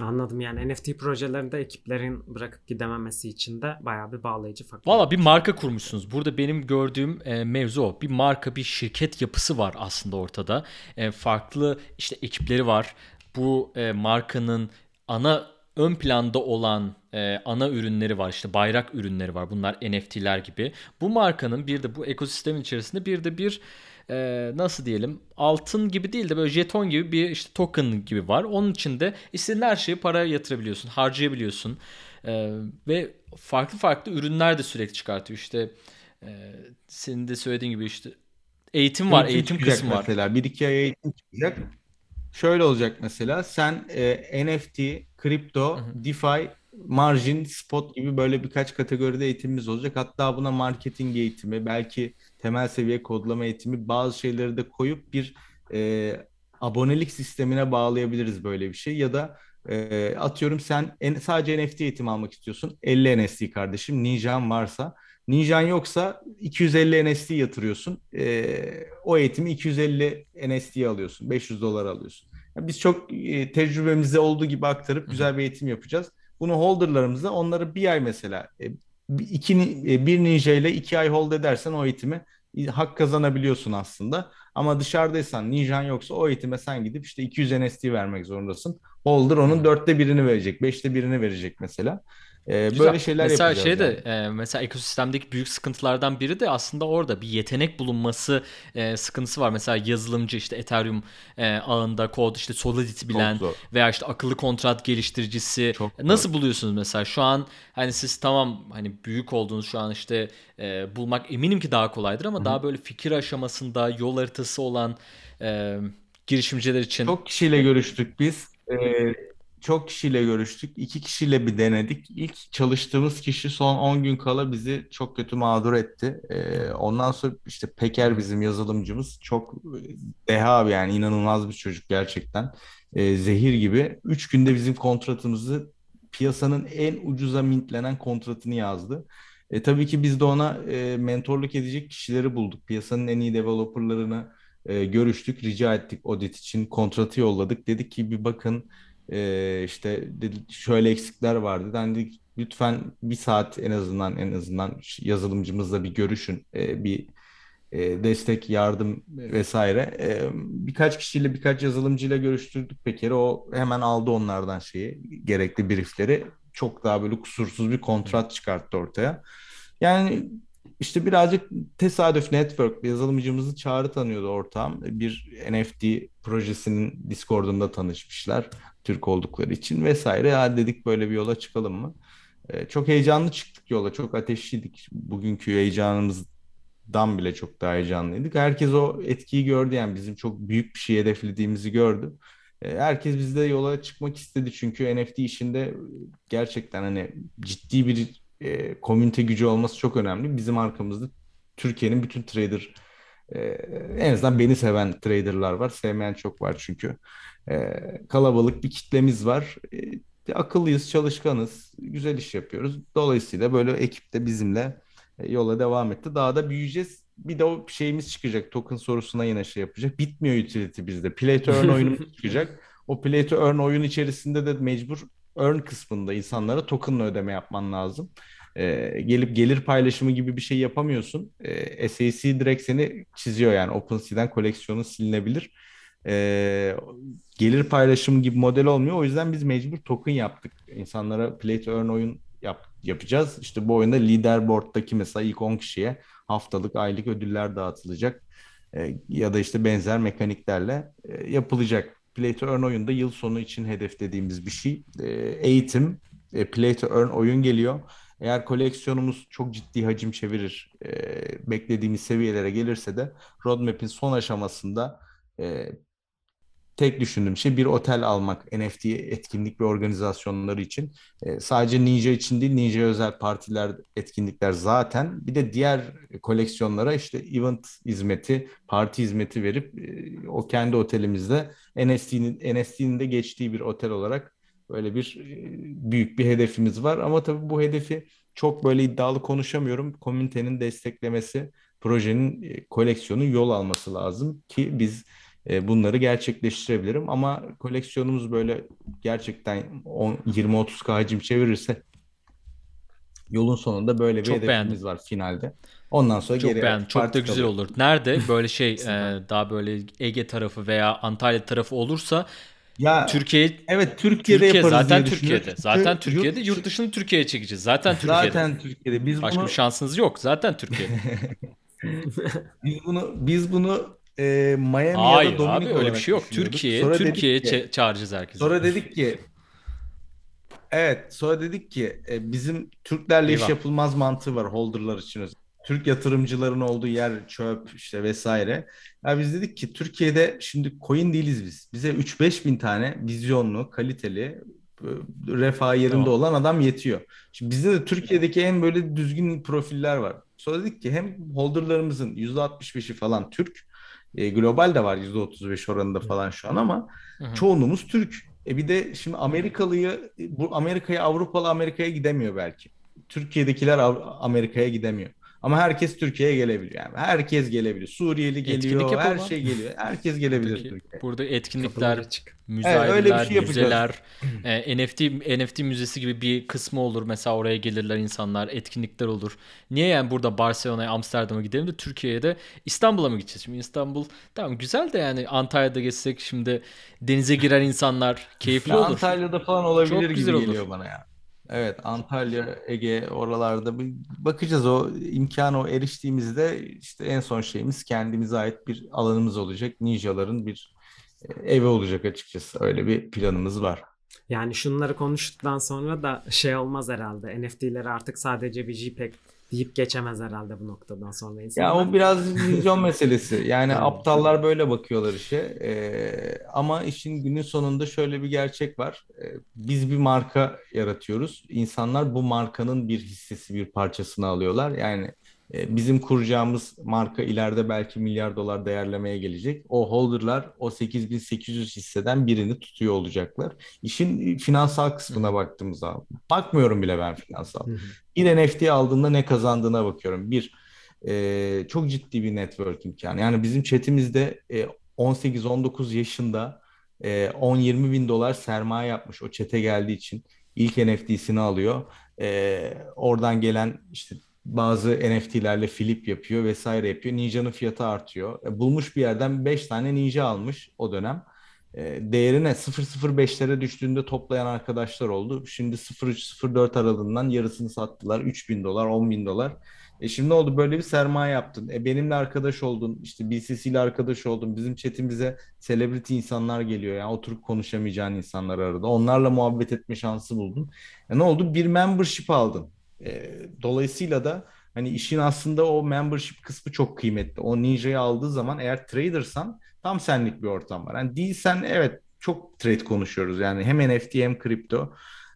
Anladım yani NFT projelerinde ekiplerin bırakıp gidememesi için de bayağı bir bağlayıcı faktör. Valla bir marka kurmuşsunuz. Burada benim gördüğüm e, mevzu o. Bir marka, bir şirket yapısı var aslında ortada. E, farklı işte ekipleri var. Bu e, markanın ana ön planda olan e, ana ürünleri var. İşte bayrak ürünleri var. Bunlar NFT'ler gibi. Bu markanın bir de bu ekosistemin içerisinde bir de bir e, nasıl diyelim altın gibi değil de böyle jeton gibi bir işte token gibi var. Onun içinde istediğin her şeyi para yatırabiliyorsun, harcayabiliyorsun. E, ve farklı farklı ürünler de sürekli çıkartıyor. İşte e, senin de söylediğin gibi işte eğitim var, eğitim çıkacak kısmı var. mesela. Bir iki ay eğitim çıkacak. Şöyle olacak mesela sen e, NFT, kripto, Hı hı. DeFi, margin, spot gibi böyle birkaç kategoride eğitimimiz olacak. Hatta buna marketing eğitimi, belki temel seviye kodlama eğitimi bazı şeyleri de koyup bir e, abonelik sistemine bağlayabiliriz böyle bir şey ya da e, atıyorum sen en, sadece NFT eğitim almak istiyorsun. 50 NFT kardeşim. Ninja'm varsa. Ninja'm yoksa 250 NFT yatırıyorsun. E, o eğitimi 250 NFT alıyorsun. 500 dolar alıyorsun. Biz çok e, tecrübemizde olduğu gibi aktarıp güzel bir eğitim yapacağız. Bunu holderlarımıza onları bir ay mesela e, iki, e, bir ninja ile iki ay hold edersen o eğitimi hak kazanabiliyorsun aslında. Ama dışarıdaysan ninjan yoksa o eğitime sen gidip işte 200 NFT vermek zorundasın. Holder onun dörtte birini verecek, beşte birini verecek mesela. Ee, Güzel. böyle şeyler mesela şey yani. de e, mesela ekosistemdeki büyük sıkıntılardan biri de aslında orada bir yetenek bulunması e, sıkıntısı var. Mesela yazılımcı işte Ethereum e, ağında kod işte Solidity bilen veya işte akıllı kontrat geliştiricisi Çok zor. nasıl buluyorsunuz mesela şu an hani siz tamam hani büyük oldunuz şu an işte e, bulmak eminim ki daha kolaydır ama daha böyle fikir aşamasında yol haritası olan e, girişimciler için Çok kişiyle görüştük biz. Ee, çok kişiyle görüştük. İki kişiyle bir denedik. İlk çalıştığımız kişi son 10 gün kala bizi çok kötü mağdur etti. Ee, ondan sonra işte Peker bizim yazılımcımız çok deha bir yani inanılmaz bir çocuk gerçekten. Ee, zehir gibi. 3 günde bizim kontratımızı piyasanın en ucuza mintlenen kontratını yazdı. E, tabii ki biz de ona e, mentorluk edecek kişileri bulduk. Piyasanın en iyi developerlarını e, görüştük, rica ettik audit için, kontratı yolladık. Dedik ki bir bakın e, işte dedi, şöyle eksikler vardı. Ben dedik lütfen bir saat en azından en azından yazılımcımızla bir görüşün, e, bir e, destek, yardım vesaire. E, birkaç kişiyle birkaç yazılımcıyla görüştürdük Peker'i. O hemen aldı onlardan şeyi, gerekli briefleri. Çok daha böyle kusursuz bir kontrat çıkarttı ortaya. Yani işte birazcık tesadüf network yazılımcımızı Çağrı tanıyordu ortağım. Bir NFT projesinin Discord'unda tanışmışlar. Türk oldukları için vesaire. Ya dedik böyle bir yola çıkalım mı? Ee, çok heyecanlı çıktık yola. Çok ateşliydik. Bugünkü heyecanımızdan bile çok daha heyecanlıydık. Herkes o etkiyi gördü yani bizim çok büyük bir şey hedeflediğimizi gördü. Ee, herkes bizde yola çıkmak istedi çünkü NFT işinde gerçekten hani ciddi bir e, komünite gücü olması çok önemli. Bizim arkamızda Türkiye'nin bütün trader e, en azından beni seven traderlar var. Sevmeyen çok var çünkü. E, kalabalık bir kitlemiz var. E, akıllıyız, çalışkanız, güzel iş yapıyoruz. Dolayısıyla böyle ekip de bizimle e, yola devam etti. Daha da büyüyeceğiz. Bir de o şeyimiz çıkacak. Token sorusuna yine şey yapacak. Bitmiyor utility bizde. Play to earn oyunumuz çıkacak. O play to earn oyun içerisinde de mecbur earn kısmında insanlara tokenla ödeme yapman lazım. Ee, gelip gelir paylaşımı gibi bir şey yapamıyorsun. Ee, SAC direkt seni çiziyor yani OpenSea'den koleksiyonu silinebilir. Ee, gelir paylaşımı gibi model olmuyor. O yüzden biz mecbur token yaptık. İnsanlara play to earn oyun yap, yapacağız. İşte bu oyunda leaderboard'daki mesela ilk 10 kişiye haftalık, aylık ödüller dağıtılacak. Ee, ya da işte benzer mekaniklerle e, yapılacak. Play to Earn oyunda yıl sonu için hedeflediğimiz bir şey. E, eğitim, e, Play to Earn oyun geliyor. Eğer koleksiyonumuz çok ciddi hacim çevirir, e, beklediğimiz seviyelere gelirse de roadmap'in son aşamasında e, tek düşündüğüm şey bir otel almak NFT etkinlik ve organizasyonları için. E, sadece Ninja için değil, Ninja özel partiler, etkinlikler zaten. Bir de diğer koleksiyonlara işte event hizmeti, parti hizmeti verip e, o kendi otelimizde NFT'nin NFT'nin de geçtiği bir otel olarak böyle bir e, büyük bir hedefimiz var. Ama tabii bu hedefi çok böyle iddialı konuşamıyorum. Komünitenin desteklemesi, projenin e, koleksiyonu yol alması lazım ki biz e, bunları gerçekleştirebilirim. Ama koleksiyonumuz böyle gerçekten 20-30 hacim çevirirse yolun sonunda böyle bir Çok hedefimiz beğendim. var finalde. Ondan sonra Çok geri beğendim. Çok da güzel olur. Nerede böyle şey e, daha böyle Ege tarafı veya Antalya tarafı olursa Ya Türkiye evet Türkiye'de Türkiye yaparız zaten diye Türkiye'de. Zaten Türkiye'de yurt- dışını Türkiye'ye çekeceğiz. Zaten Türkiye'de. Zaten Türkiye'de. Biz Başka bunu bir şansınız yok. Zaten Türkiye'de. biz bunu biz bunu e, Miami ya Hayır da Dominik abi öyle bir şey yok. düşünüyorduk. Türkiye, Sonra dedik Türkiye'ye ki- çağıracağız herkesi. Sonra dedik ki evet sonra dedik ki e, bizim Türklerle iş Eyvah. yapılmaz mantığı var holderlar için özellikle. Türk yatırımcıların olduğu yer çöp işte vesaire. Ya biz dedik ki Türkiye'de şimdi coin değiliz biz. Bize 3-5 bin tane vizyonlu, kaliteli, e, refah yerinde Tamam. olan adam yetiyor. Şimdi bizde de Türkiye'deki en böyle düzgün profiller var. Sonra dedik ki hem holderlarımızın %65'i falan Türk. E, global de var %35 oranında falan şu an ama Hı hı. çoğunluğumuz Türk. E bir de şimdi Amerikalıyı bu Amerika'ya Avrupalı Amerika'ya gidemiyor belki. Türkiye'dekiler Amerika'ya gidemiyor. Ama herkes Türkiye'ye gelebiliyor yani. Herkes gelebiliyor. Suriyeli geliyor, her şey geliyor. Herkes gelebilir Türkiye'ye. burada etkinlikler, öyle bir şey müzeler, e, NFT NFT müzesi gibi bir kısmı olur. Mesela oraya gelirler insanlar, etkinlikler olur. Niye yani burada Barcelona'ya, Amsterdam'a gidelim de Türkiye'ye de İstanbul'a mı gideceğiz? Şimdi İstanbul tamam güzel de yani Antalya'da geçsek şimdi denize girer insanlar keyifli olur. Antalya'da falan olabilir Çok güzel gibi olur. geliyor bana ya. Evet Antalya, Ege oralarda bir bakacağız o imkanı o eriştiğimizde işte en son şeyimiz kendimize ait bir alanımız olacak. Ninjaların bir e, evi olacak açıkçası. Öyle bir planımız var. Yani şunları konuştuktan sonra da şey olmaz herhalde. NFT'leri artık sadece bir JPEG deyip geçemez herhalde bu noktadan sonra Ya insanlar. o biraz vizyon meselesi. Yani aptallar böyle bakıyorlar işe. Ee, ama işin günün sonunda şöyle bir gerçek var. Ee, biz bir marka yaratıyoruz. İnsanlar bu markanın bir hissesi, bir parçasını alıyorlar. Yani bizim kuracağımız marka ileride belki milyar dolar değerlemeye gelecek. O holderlar o 8800 hisseden birini tutuyor olacaklar. İşin finansal kısmına baktığımız zaman. Bakmıyorum bile ben finansal. Bir NFT aldığında ne kazandığına bakıyorum. Bir, e, çok ciddi bir network imkanı. Yani bizim chatimizde e, 18-19 yaşında e, 10-20 bin dolar sermaye yapmış o chat'e geldiği için. ilk NFT'sini alıyor. E, oradan gelen işte bazı NFT'lerle flip yapıyor vesaire yapıyor. Ninja'nın fiyatı artıyor. E, bulmuş bir yerden 5 tane Ninja almış o dönem. E, değerine 0.05'lere düştüğünde toplayan arkadaşlar oldu. Şimdi 0.3-0.4 aralığından yarısını sattılar. 3 bin dolar, 10 bin dolar. E şimdi ne oldu? Böyle bir sermaye yaptın. E benimle arkadaş oldun. işte BCC ile arkadaş oldun. Bizim chatimize celebrity insanlar geliyor. Yani oturup konuşamayacağın insanlar arada. Onlarla muhabbet etme şansı buldun. E ne oldu? Bir membership aldın. E, dolayısıyla da hani işin aslında o membership kısmı çok kıymetli. O Ninja'yı aldığı zaman eğer tradersan tam senlik bir ortam var. Yani değilsen evet çok trade konuşuyoruz. Yani hem NFT hem kripto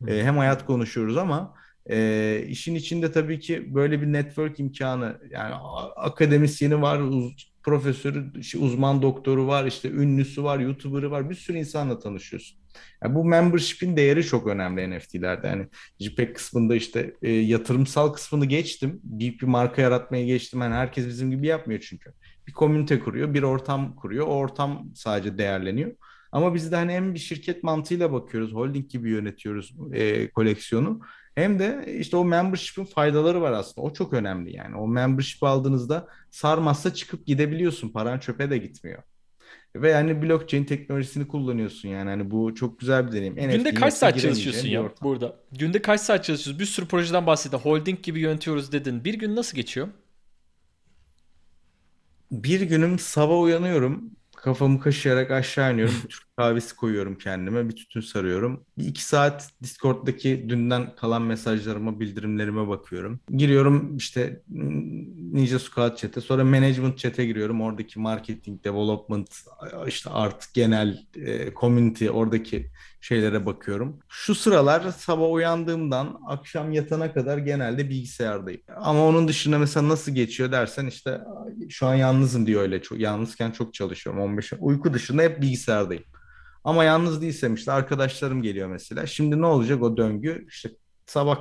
e, hem hayat konuşuyoruz ama e, işin içinde tabii ki böyle bir network imkanı yani akademisyeni var, uz- profesörü, işte uzman doktoru var, işte ünlüsü var, YouTuber'ı var. Bir sürü insanla tanışıyorsun. Yani bu membership'in değeri çok önemli NFT'lerde. Yani JPEG kısmında işte e, yatırımsal kısmını geçtim. Büyük bir marka yaratmaya geçtim. Yani herkes bizim gibi yapmıyor çünkü. Bir komünite kuruyor, bir ortam kuruyor. O ortam sadece değerleniyor. Ama biz de hani hem bir şirket mantığıyla bakıyoruz, holding gibi yönetiyoruz e, koleksiyonu. Hem de işte o membership'in faydaları var aslında. O çok önemli yani. O membership aldığınızda sarmazsa çıkıp gidebiliyorsun. Paran çöpe de gitmiyor. Ve yani blockchain teknolojisini kullanıyorsun yani. Hani bu çok güzel bir deneyim. Günde NFT kaç saat çalışıyorsun ya burada? Günde kaç saat çalışıyorsun? Bir sürü projeden bahsettin. Holding gibi yönetiyoruz dedin. Bir gün nasıl geçiyor? Bir günüm sabah uyanıyorum. Kafamı kaşıyarak aşağı iniyorum. Türk kahvesi koyuyorum kendime. Bir tütün sarıyorum. Bir iki saat Discord'daki dünden kalan mesajlarıma, bildirimlerime bakıyorum. Giriyorum işte Ninja Squad chat'e. Sonra management chat'e giriyorum. Oradaki marketing, development, işte art genel e, community oradaki şeylere bakıyorum. Şu sıralar sabah uyandığımdan akşam yatana kadar genelde bilgisayardayım. Ama onun dışında mesela nasıl geçiyor dersen işte şu an yalnızım diyor öyle. Çok, yalnızken çok çalışıyorum 15 uyku dışında hep bilgisayardayım. Ama yalnız değilsem işte arkadaşlarım geliyor mesela. Şimdi ne olacak o döngü? İşte sabah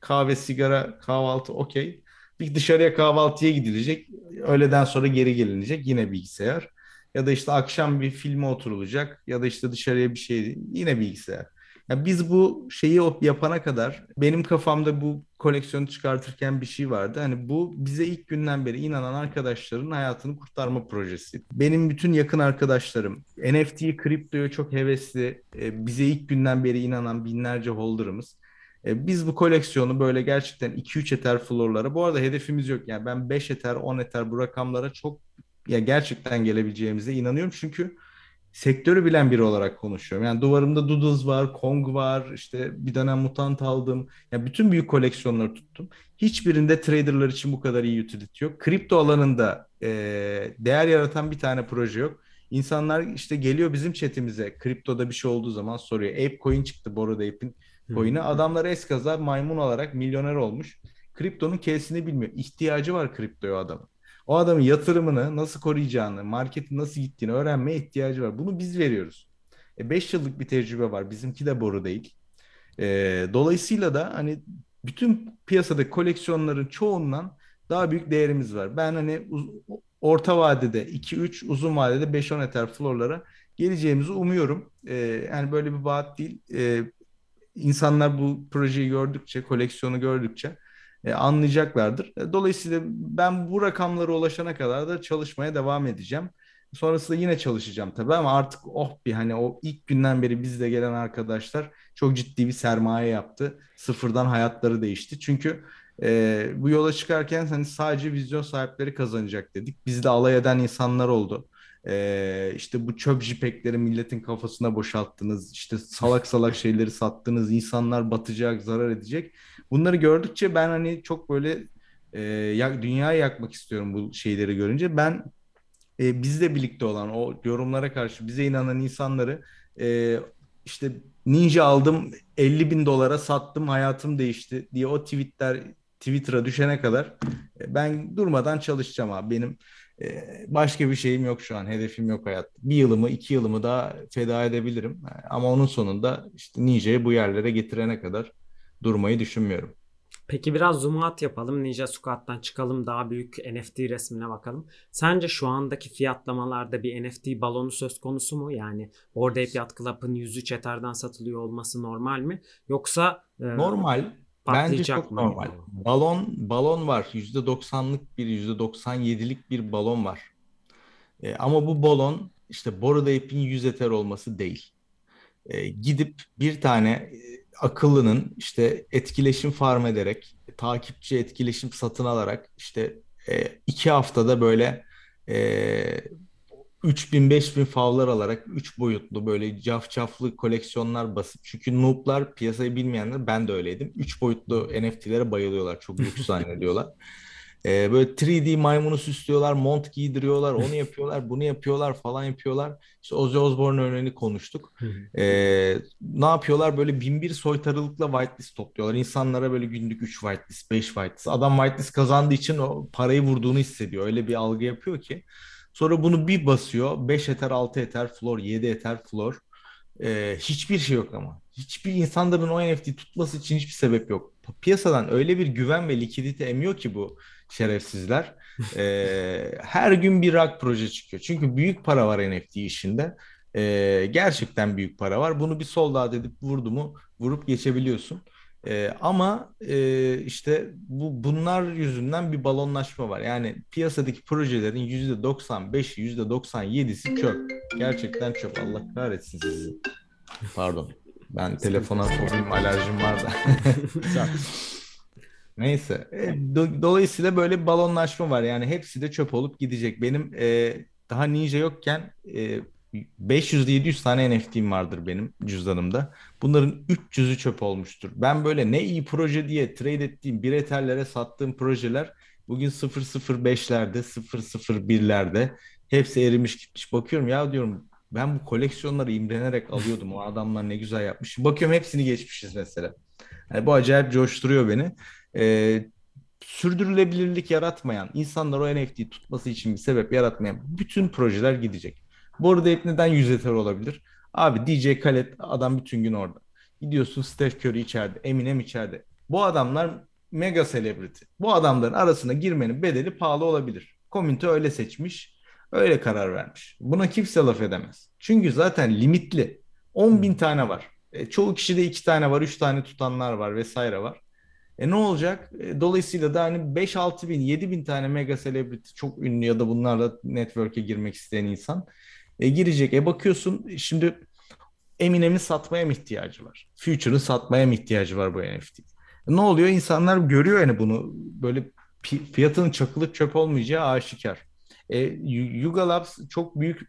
kahve, sigara, kahvaltı okey. Bir dışarıya kahvaltıya gidilecek. Öğleden sonra geri gelinecek yine bilgisayar. Ya da işte akşam bir filme oturulacak ya da işte dışarıya bir şey yine bilgisayar. Ya biz bu şeyi yapana kadar benim kafamda bu koleksiyonu çıkartırken bir şey vardı. Hani bu bize ilk günden beri inanan arkadaşların hayatını kurtarma projesi. Benim bütün yakın arkadaşlarım NFT'yi, kriptoya çok hevesli, e, bize ilk günden beri inanan binlerce holder'ımız. E, Biz bu koleksiyonu böyle gerçekten 2-3 Ether floor'lara, bu arada hedefimiz yok. Yani ben 5 Ether, 10 Ether bu rakamlara çok ya gerçekten gelebileceğimize inanıyorum. Çünkü sektörü bilen biri olarak konuşuyorum. Yani duvarımda Doodles var, Kong var, işte bir dönem Mutant aldım. Yani bütün büyük koleksiyonları tuttum. Hiçbirinde traderlar için bu kadar iyi utility yok. Kripto alanında e, değer yaratan bir tane proje yok. İnsanlar işte geliyor bizim chatimize kriptoda bir şey olduğu zaman soruyor. Ape coin çıktı Bored Ape'in coin'i. Adamlar eskaza maymun olarak milyoner olmuş. Kriptonun K'sini bilmiyor. İhtiyacı var kriptoya adamın. O adamın yatırımını nasıl koruyacağını, marketin nasıl gittiğini öğrenmeye ihtiyacı var. Bunu biz veriyoruz. 5 yıllık bir tecrübe var. Bizimki de boru değil. E, dolayısıyla da hani bütün piyasadaki koleksiyonların çoğundan daha büyük değerimiz var. Ben hani orta vadede 2-3, uzun vadede 5-10 eter florlara geleceğimizi umuyorum. E, yani böyle bir vaat değil. E, insanlar bu projeyi gördükçe, koleksiyonu gördükçe e, anlayacaklardır. E, dolayısıyla ben bu rakamlara ulaşana kadar da çalışmaya devam edeceğim. Sonrasında yine çalışacağım tabii ama artık oh bir hani o ilk günden beri bizde gelen arkadaşlar çok ciddi bir sermaye yaptı. Sıfırdan hayatları değişti. Çünkü e, bu yola çıkarken hani sadece vizyon sahipleri kazanacak dedik. Bizde alay eden insanlar oldu. E, işte bu çöp jipekleri milletin kafasına boşalttınız. İşte salak salak şeyleri sattınız. İnsanlar batacak, zarar edecek. Bunları gördükçe ben hani çok böyle e, dünyayı yakmak istiyorum bu şeyleri görünce. Ben e, bizle birlikte olan o yorumlara karşı bize inanan insanları e, işte ninja aldım 50 bin dolara sattım hayatım değişti diye o tweetler Twitter'a düşene kadar e, ben durmadan çalışacağım abi. Benim e, başka bir şeyim yok şu an. Hedefim yok hayat. Bir yılımı, iki yılımı daha feda edebilirim. E, ama onun sonunda işte Ninja'yı bu yerlere getirene kadar durmayı düşünmüyorum. Peki biraz zoom out yapalım. Ninja Squad'dan çıkalım. Daha büyük NFT resmine bakalım. Sence şu andaki fiyatlamalarda bir NFT balonu söz konusu mu? Yani Bored Ape Yacht Club'ın 103 Ether'dan satılıyor olması normal mi? Yoksa e, normal. Bence çok mı? normal. Balon balon var. %90'lık bir %97'lik bir balon var. E, ama bu balon işte Bored Ape'in 100 Ether olması değil. E, gidip bir tane e, akıllının işte etkileşim farm ederek, takipçi etkileşim satın alarak işte e, iki haftada böyle e, 3000 5000 favlar alarak 3 boyutlu böyle cafcaflı koleksiyonlar basıp çünkü noob'lar piyasayı bilmeyenler ben de öyleydim. 3 boyutlu NFT'lere bayılıyorlar. Çok lüks zannediyorlar. Ee, böyle 3D maymunu süslüyorlar, mont giydiriyorlar, onu yapıyorlar, bunu yapıyorlar falan yapıyorlar. İşte Ozzy Osbourne örneğini konuştuk. Ee, ne yapıyorlar? Böyle bin bir soytarılıkla whitelist topluyorlar. İnsanlara böyle günlük 3 whitelist, 5 whitelist. Adam whitelist kazandığı için o parayı vurduğunu hissediyor. Öyle bir algı yapıyor ki. Sonra bunu bir basıyor. 5 eter, 6 eter, floor, 7 eter, floor. Ee, hiçbir şey yok ama. Hiçbir insanların o NFT tutması için hiçbir sebep yok. Piyasadan öyle bir güven ve likidite emiyor ki bu şerefsizler. Ee, her gün bir rock proje çıkıyor. Çünkü büyük para var NFT işinde. Ee, gerçekten büyük para var. Bunu bir soldat edip vurdu mu vurup geçebiliyorsun. E, ama e, işte bu bunlar yüzünden bir balonlaşma var. Yani piyasadaki projelerin yüzde 95'i, yüzde 97'si çöp. Gerçekten çöp. Allah kahretsin sizi. Pardon. Ben telefona fobim, alerjim var da. Neyse. E, do- dolayısıyla böyle bir balonlaşma var. Yani hepsi de çöp olup gidecek. Benim e, daha Ninja yokken e, 500 700 tane NFT'm vardır benim cüzdanımda. Bunların 300'ü çöp olmuştur. Ben böyle ne iyi proje diye trade ettiğim bir eterlere sattığım projeler bugün 005'lerde, 001'lerde hepsi erimiş gitmiş. Bakıyorum ya diyorum ben bu koleksiyonları imrenerek alıyordum. O adamlar ne güzel yapmış. Bakıyorum hepsini geçmişiz mesela. Yani bu acayip coşturuyor beni. Ee, sürdürülebilirlik yaratmayan, insanlar o NFT'yi tutması için bir sebep yaratmayan bütün projeler gidecek. Bu arada hep neden 100 eter olabilir? Abi DJ Khaled adam bütün gün orada. Gidiyorsun Steph Curry içeride, Eminem içeride. Bu adamlar mega celebrity. Bu adamların arasına girmenin bedeli pahalı olabilir. Komünite öyle seçmiş, öyle karar vermiş. Buna kimse laf edemez. Çünkü zaten limitli. 10 bin tane var. E, çoğu kişide 2 tane var, 3 tane tutanlar var vesaire var. E ne olacak? E, dolayısıyla da hani 5-6 bin, 7 bin tane mega celebrity çok ünlü ya da bunlarla network'e girmek isteyen insan e, girecek. E bakıyorsun şimdi Eminem'in satmaya mı ihtiyacı var? Future'ın satmaya mı ihtiyacı var bu NFT? E, ne oluyor? İnsanlar görüyor yani bunu böyle fiyatının çakılıp çöp olmayacağı aşikar. E, Yuga Labs çok büyük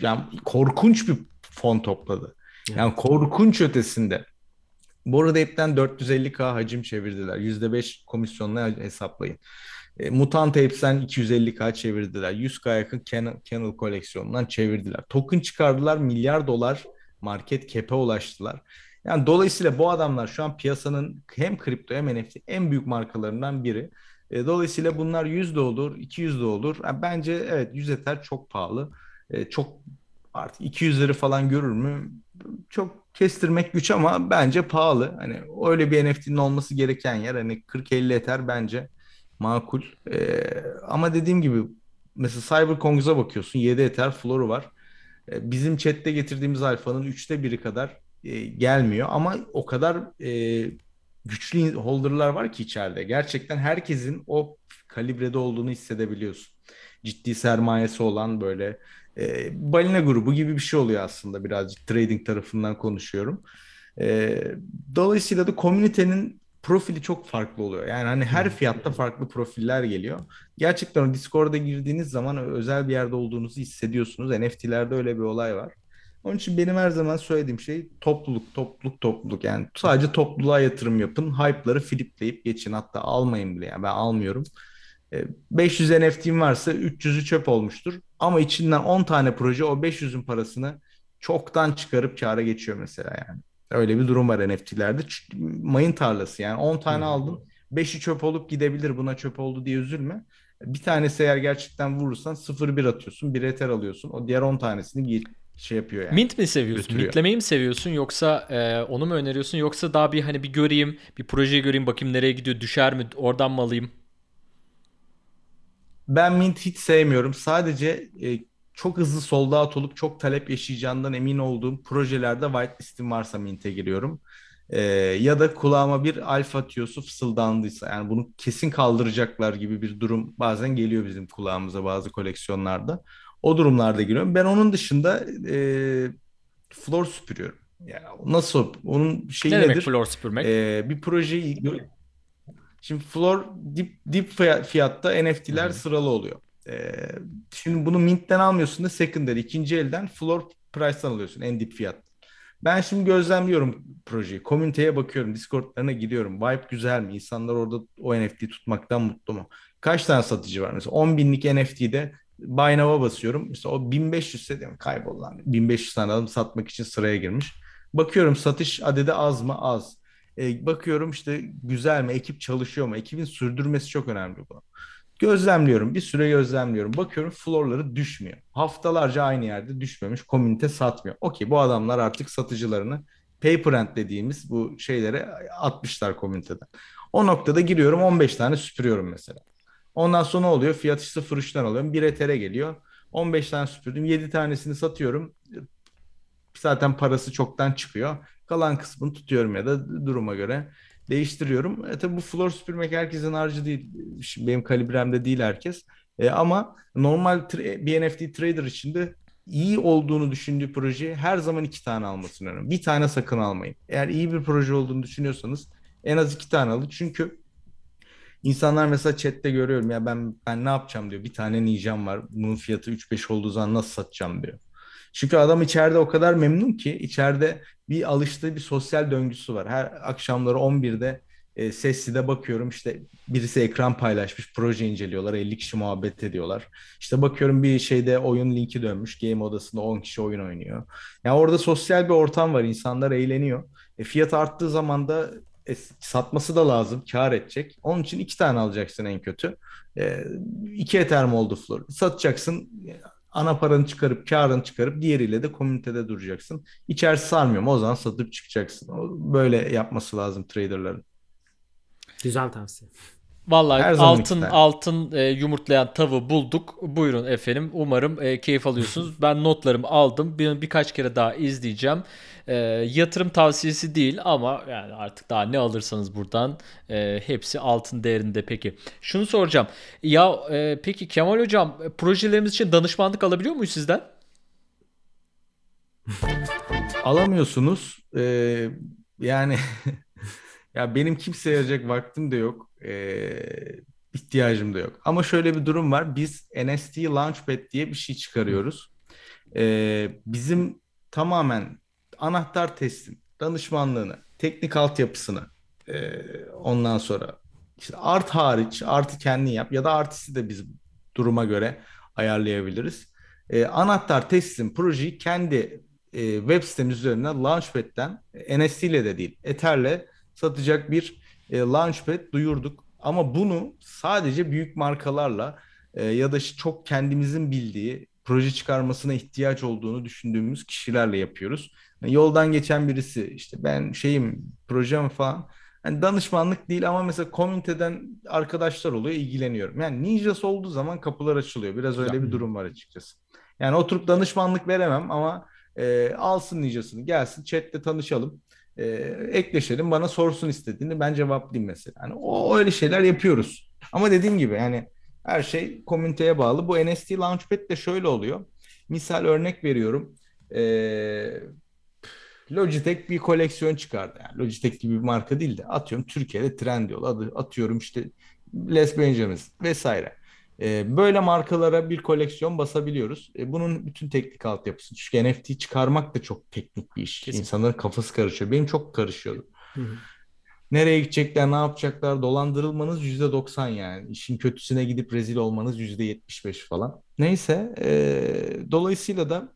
yani korkunç bir fon topladı. Yani korkunç ötesinde. Bu arada hepten 450k hacim çevirdiler. %5 komisyonla hesaplayın. E, Mutant Apes'ten 250k çevirdiler. 100k yakın Kennel koleksiyonundan çevirdiler. Token çıkardılar. Milyar dolar market cap'e ulaştılar. Yani dolayısıyla bu adamlar şu an piyasanın hem kripto hem NFT en büyük markalarından biri. E, dolayısıyla bunlar 100 de olur, 200 de olur. Yani bence evet 100 Ether çok pahalı. E, çok artık 200'leri falan görür mü? Çok kestirmek güç ama bence pahalı. Hani öyle bir NFT'nin olması gereken yer hani 40-50 Ether bence makul. E, ama dediğim gibi mesela CyberKongz'a bakıyorsun 7 Ether floor'u var. E, Bizim chatte getirdiğimiz alfanın üçte biri kadar e, gelmiyor ama o kadar e, güçlü holder'lar var ki içeride. Gerçekten herkesin o kalibrede olduğunu hissedebiliyorsun. Ciddi sermayesi olan böyle e, balina grubu gibi bir şey oluyor aslında birazcık trading tarafından konuşuyorum. E, dolayısıyla da komünitenin profili çok farklı oluyor. Yani hani her fiyatta farklı profiller geliyor. Gerçekten o Discord'a girdiğiniz zaman özel bir yerde olduğunuzu hissediyorsunuz. NFT'lerde öyle bir olay var. Onun için benim her zaman söylediğim şey topluluk, topluluk, topluluk. Yani sadece topluluğa yatırım yapın. Hype'ları flipleyip geçin. Hatta almayın bile. Yani ben almıyorum. E, 500 NFT'm varsa 300'ü çöp olmuştur. Ama içinden 10 tane proje o 500'ün parasını çoktan çıkarıp kâra geçiyor mesela yani. Öyle bir durum var NFT'lerde. Mayın tarlası yani 10 tane aldın. 5'i çöp olup gidebilir buna çöp oldu diye üzülme. Bir tanesi eğer gerçekten vurursan 0-1 atıyorsun. Bir eter alıyorsun. O diğer 10 tanesini şey yapıyor yani. Mint mi seviyorsun? Götürüyor. Mintlemeyi mi seviyorsun yoksa e, onu mu öneriyorsun yoksa daha bir hani bir göreyim, bir projeyi göreyim bakayım nereye gidiyor, düşer mi, oradan mı alayım? Ben Mint hiç sevmiyorum. Sadece e, çok hızlı sold out olup çok talep yaşayacağından emin olduğum projelerde whitelistim varsa Mint'e giriyorum. E, ya da kulağıma bir alfa tiyosu fısıldandıysa yani bunu kesin kaldıracaklar gibi bir durum bazen geliyor bizim kulağımıza bazı koleksiyonlarda. O durumlarda giriyorum. Ben onun dışında e, floor süpürüyorum. Ya nasıl? Onun şeyi Ne demek nedir? floor süpürmek? E, bir projeyi Şimdi floor dip, dip fiya- fiyatta NFT'ler hı. sıralı oluyor. Ee, şimdi bunu Mint'ten almıyorsun da secondary ikinci elden floor price'tan alıyorsun en dip fiyat. Ben şimdi gözlemliyorum projeyi. Komüniteye bakıyorum. Discord'larına gidiyorum. Vibe güzel mi? İnsanlar orada o NFT'yi tutmaktan mutlu mu? Kaç tane satıcı var? Mesela 10 binlik NFT'de Buy Now'a basıyorum. Mesela o 1500 ise diyorum kaybol lan. 1500 tane adam satmak için sıraya girmiş. Bakıyorum satış adedi az mı? Az. E, bakıyorum işte güzel mi? Ekip çalışıyor mu? Ekibin sürdürmesi çok önemli bu. Gözlemliyorum. Bir süre gözlemliyorum. Bakıyorum floorları düşmüyor. Haftalarca aynı yerde düşmemiş. Komünite satmıyor. Okey bu adamlar artık satıcılarını paper rent dediğimiz bu şeylere atmışlar komüniteden. O noktada giriyorum 15 tane süpürüyorum mesela. Ondan sonra ne oluyor? Fiyatı 0.3'ten alıyorum. 1 etere geliyor. 15 tane süpürdüm. 7 tanesini satıyorum. Zaten parası çoktan çıkıyor. Kalan kısmını tutuyorum ya da duruma göre değiştiriyorum. E, tabii bu floor süpürmek herkesin harcı değil. Şimdi benim kalibremde değil herkes. E, ama normal bir NFT trader için de iyi olduğunu düşündüğü projeyi her zaman iki tane almasını öneririm. Bir tane sakın almayın. Eğer iyi bir proje olduğunu düşünüyorsanız en az iki tane alın. Çünkü insanlar mesela chatte görüyorum ya ben ben ne yapacağım diyor. Bir tane ninjam var. Bunun fiyatı 3-5 olduğu zaman nasıl satacağım diyor. Çünkü adam içeride o kadar memnun ki içeride bir alıştığı bir sosyal döngüsü var. Her akşamları 11'de e, Sessi'de bakıyorum işte birisi ekran paylaşmış, proje inceliyorlar, 50 kişi muhabbet ediyorlar. İşte bakıyorum bir şeyde oyun linki dönmüş, game odasında 10 kişi oyun oynuyor. Yani orada sosyal bir ortam var, insanlar eğleniyor. E, fiyat arttığı zaman da e, satması da lazım, kar edecek. Onun için iki tane alacaksın en kötü. E, iki Ethereum oldu floor. Satacaksın, ana paranı çıkarıp karını çıkarıp diğeriyle de komünitede duracaksın. İçerisi sarmıyor mu o zaman satıp çıkacaksın. Böyle yapması lazım traderların. Güzel tavsiye. Vallahi Her altın tane. altın e, yumurtlayan tavı bulduk. Buyurun efendim. Umarım e, keyif alıyorsunuz. Ben notlarımı aldım. Bir, birkaç kere daha izleyeceğim. E, yatırım tavsiyesi değil ama yani artık daha ne alırsanız buradan e, hepsi altın değerinde. Peki. Şunu soracağım. Ya e, peki Kemal hocam projelerimiz için danışmanlık alabiliyor muyuz sizden? Alamıyorsunuz. Ee, yani ya benim kimseye ayıracak vaktim de yok. Ee, ihtiyacım da yok. Ama şöyle bir durum var. Biz NFT Launchpad diye bir şey çıkarıyoruz. Ee, bizim tamamen anahtar teslim, danışmanlığını, teknik altyapısını, ee, ondan sonra işte art hariç, artı kendin yap ya da artısı da biz duruma göre ayarlayabiliriz. Ee, anahtar teslim projeyi kendi e, web sitemiz üzerinden Launchpad'den NFT ile de değil, Ether'le satacak bir e, Launchpad duyurduk. Ama bunu sadece büyük markalarla e, ya da çok kendimizin bildiği proje çıkarmasına ihtiyaç olduğunu düşündüğümüz kişilerle yapıyoruz. Yani yoldan geçen birisi işte ben şeyim projem falan hani danışmanlık değil ama mesela komüniteden arkadaşlar oluyor ilgileniyorum. Yani ninjası olduğu zaman kapılar açılıyor. Biraz öyle bir durum var açıkçası. Yani oturup danışmanlık veremem ama e, alsın ninjasını gelsin chatte tanışalım. E, ekleşelim bana sorsun istediğini ben cevaplayayım mesela. Yani o öyle şeyler yapıyoruz. Ama dediğim gibi yani her şey komüniteye bağlı. Bu NFT Launchpad de şöyle oluyor. Misal örnek veriyorum. Ee, Logitech bir koleksiyon çıkardı. Yani Logitech gibi bir marka değil de atıyorum Türkiye'de Trendyol adı atıyorum işte Les Benjamin vesaire. Ee, böyle markalara bir koleksiyon basabiliyoruz. Ee, bunun bütün teknik altyapısı. Çünkü NFT çıkarmak da çok teknik bir iş. Kesin. İnsanların kafası karışıyor. Benim çok karışıyordu. Hı hı. Nereye gidecekler, ne yapacaklar? Dolandırılmanız yüzde doksan yani. İşin kötüsüne gidip rezil olmanız yüzde yetmiş beş falan. Neyse, e, dolayısıyla da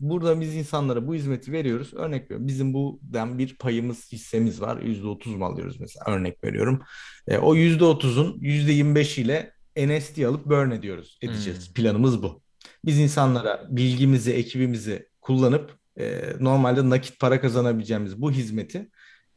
burada biz insanlara bu hizmeti veriyoruz. Örnek veriyorum. Bizim buradan bir payımız, hissemiz var. Yüzde otuz mu alıyoruz mesela? Örnek veriyorum. E, o yüzde otuzun yüzde yirmi beş ile NFT alıp burn ediyoruz. Edeceğiz. Hmm. Planımız bu. Biz insanlara bilgimizi, ekibimizi kullanıp e, normalde nakit para kazanabileceğimiz bu hizmeti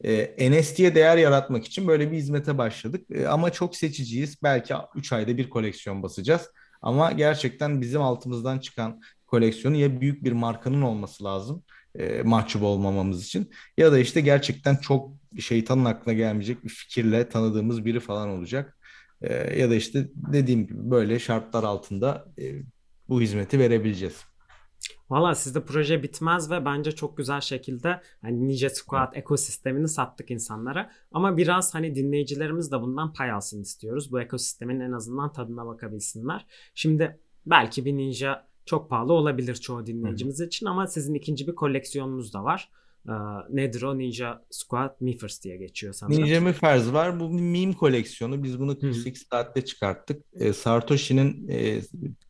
e, NFT'ye değer yaratmak için böyle bir hizmete başladık. E, ama çok seçiciyiz. Belki 3 ayda bir koleksiyon basacağız. Ama gerçekten bizim altımızdan çıkan koleksiyonu ya büyük bir markanın olması lazım e, mahcup olmamamız için ya da işte gerçekten çok şeytanın aklına gelmeyecek bir fikirle tanıdığımız biri falan olacak. E, ya da işte dediğim gibi böyle şartlar altında e, bu hizmeti verebileceğiz. Valla sizde proje bitmez ve bence çok güzel şekilde hani Ninja Squad ekosistemini sattık insanlara. Ama biraz hani dinleyicilerimiz de bundan pay alsın istiyoruz. Bu ekosistemin en azından tadına bakabilsinler. Şimdi belki bir Ninja çok pahalı olabilir çoğu dinleyicimiz için ama sizin ikinci bir koleksiyonunuz da var. Ee, nedir o? Ninja Squad Miffers diye geçiyor sanırım. Ninja Miffers var. Bu bir meme koleksiyonu. Biz bunu Hı hı. 48 saatte çıkarttık. E, Sartoshi'nin e,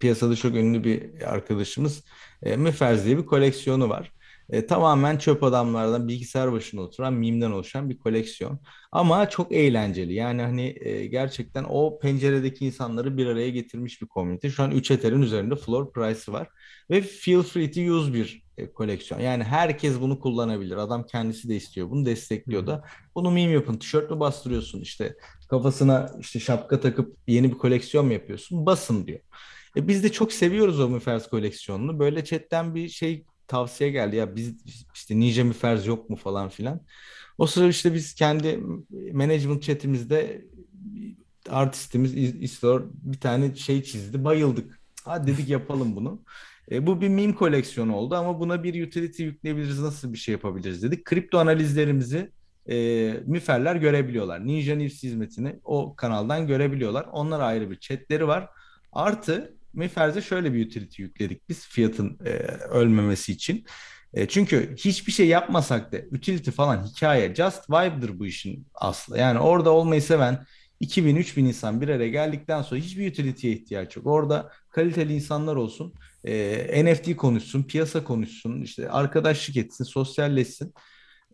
piyasada çok ünlü bir arkadaşımız e, Miffers diye bir koleksiyonu var. E, tamamen çöp adamlardan bilgisayar başına oturan mimden oluşan bir koleksiyon. Ama çok eğlenceli. Yani hani e, gerçekten o penceredeki insanları bir araya getirmiş bir komünite. Şu an 3 Ether'in üzerinde floor price'ı var. Ve feel free to use bir e, koleksiyon. Yani herkes bunu kullanabilir. Adam kendisi de istiyor. Bunu destekliyor da. Bunu meme yapın. Tişört mü bastırıyorsun? İşte kafasına işte şapka takıp yeni bir koleksiyon mu yapıyorsun? Basın diyor. E biz de çok seviyoruz o Miffers koleksiyonunu. Böyle chatten bir şey tavsiye geldi. Ya biz işte Ninja Miffers yok mu falan filan. O sırada işte biz kendi management chatimizde artistimiz İ- İstor bir tane şey çizdi. Bayıldık. Hadi dedik yapalım bunu. E, bu bir meme koleksiyonu oldu ama buna bir utility yükleyebiliriz. Nasıl bir şey yapabiliriz dedik. Kripto analizlerimizi e, müferler görebiliyorlar. Ninja News hizmetini o kanaldan görebiliyorlar. Onlar ayrı bir chatleri var. Artı Mifer'de şöyle bir utility yükledik biz fiyatın e, ölmemesi için. E, çünkü hiçbir şey yapmasak da utility falan hikaye just vibe'dır bu işin aslı. Yani orada olmayı seven 2000-3000 insan bir araya geldikten sonra hiçbir utility'ye ihtiyaç yok. Orada kaliteli insanlar olsun, e, NFT konuşsun, piyasa konuşsun, işte arkadaşlık etsin, sosyalleşsin.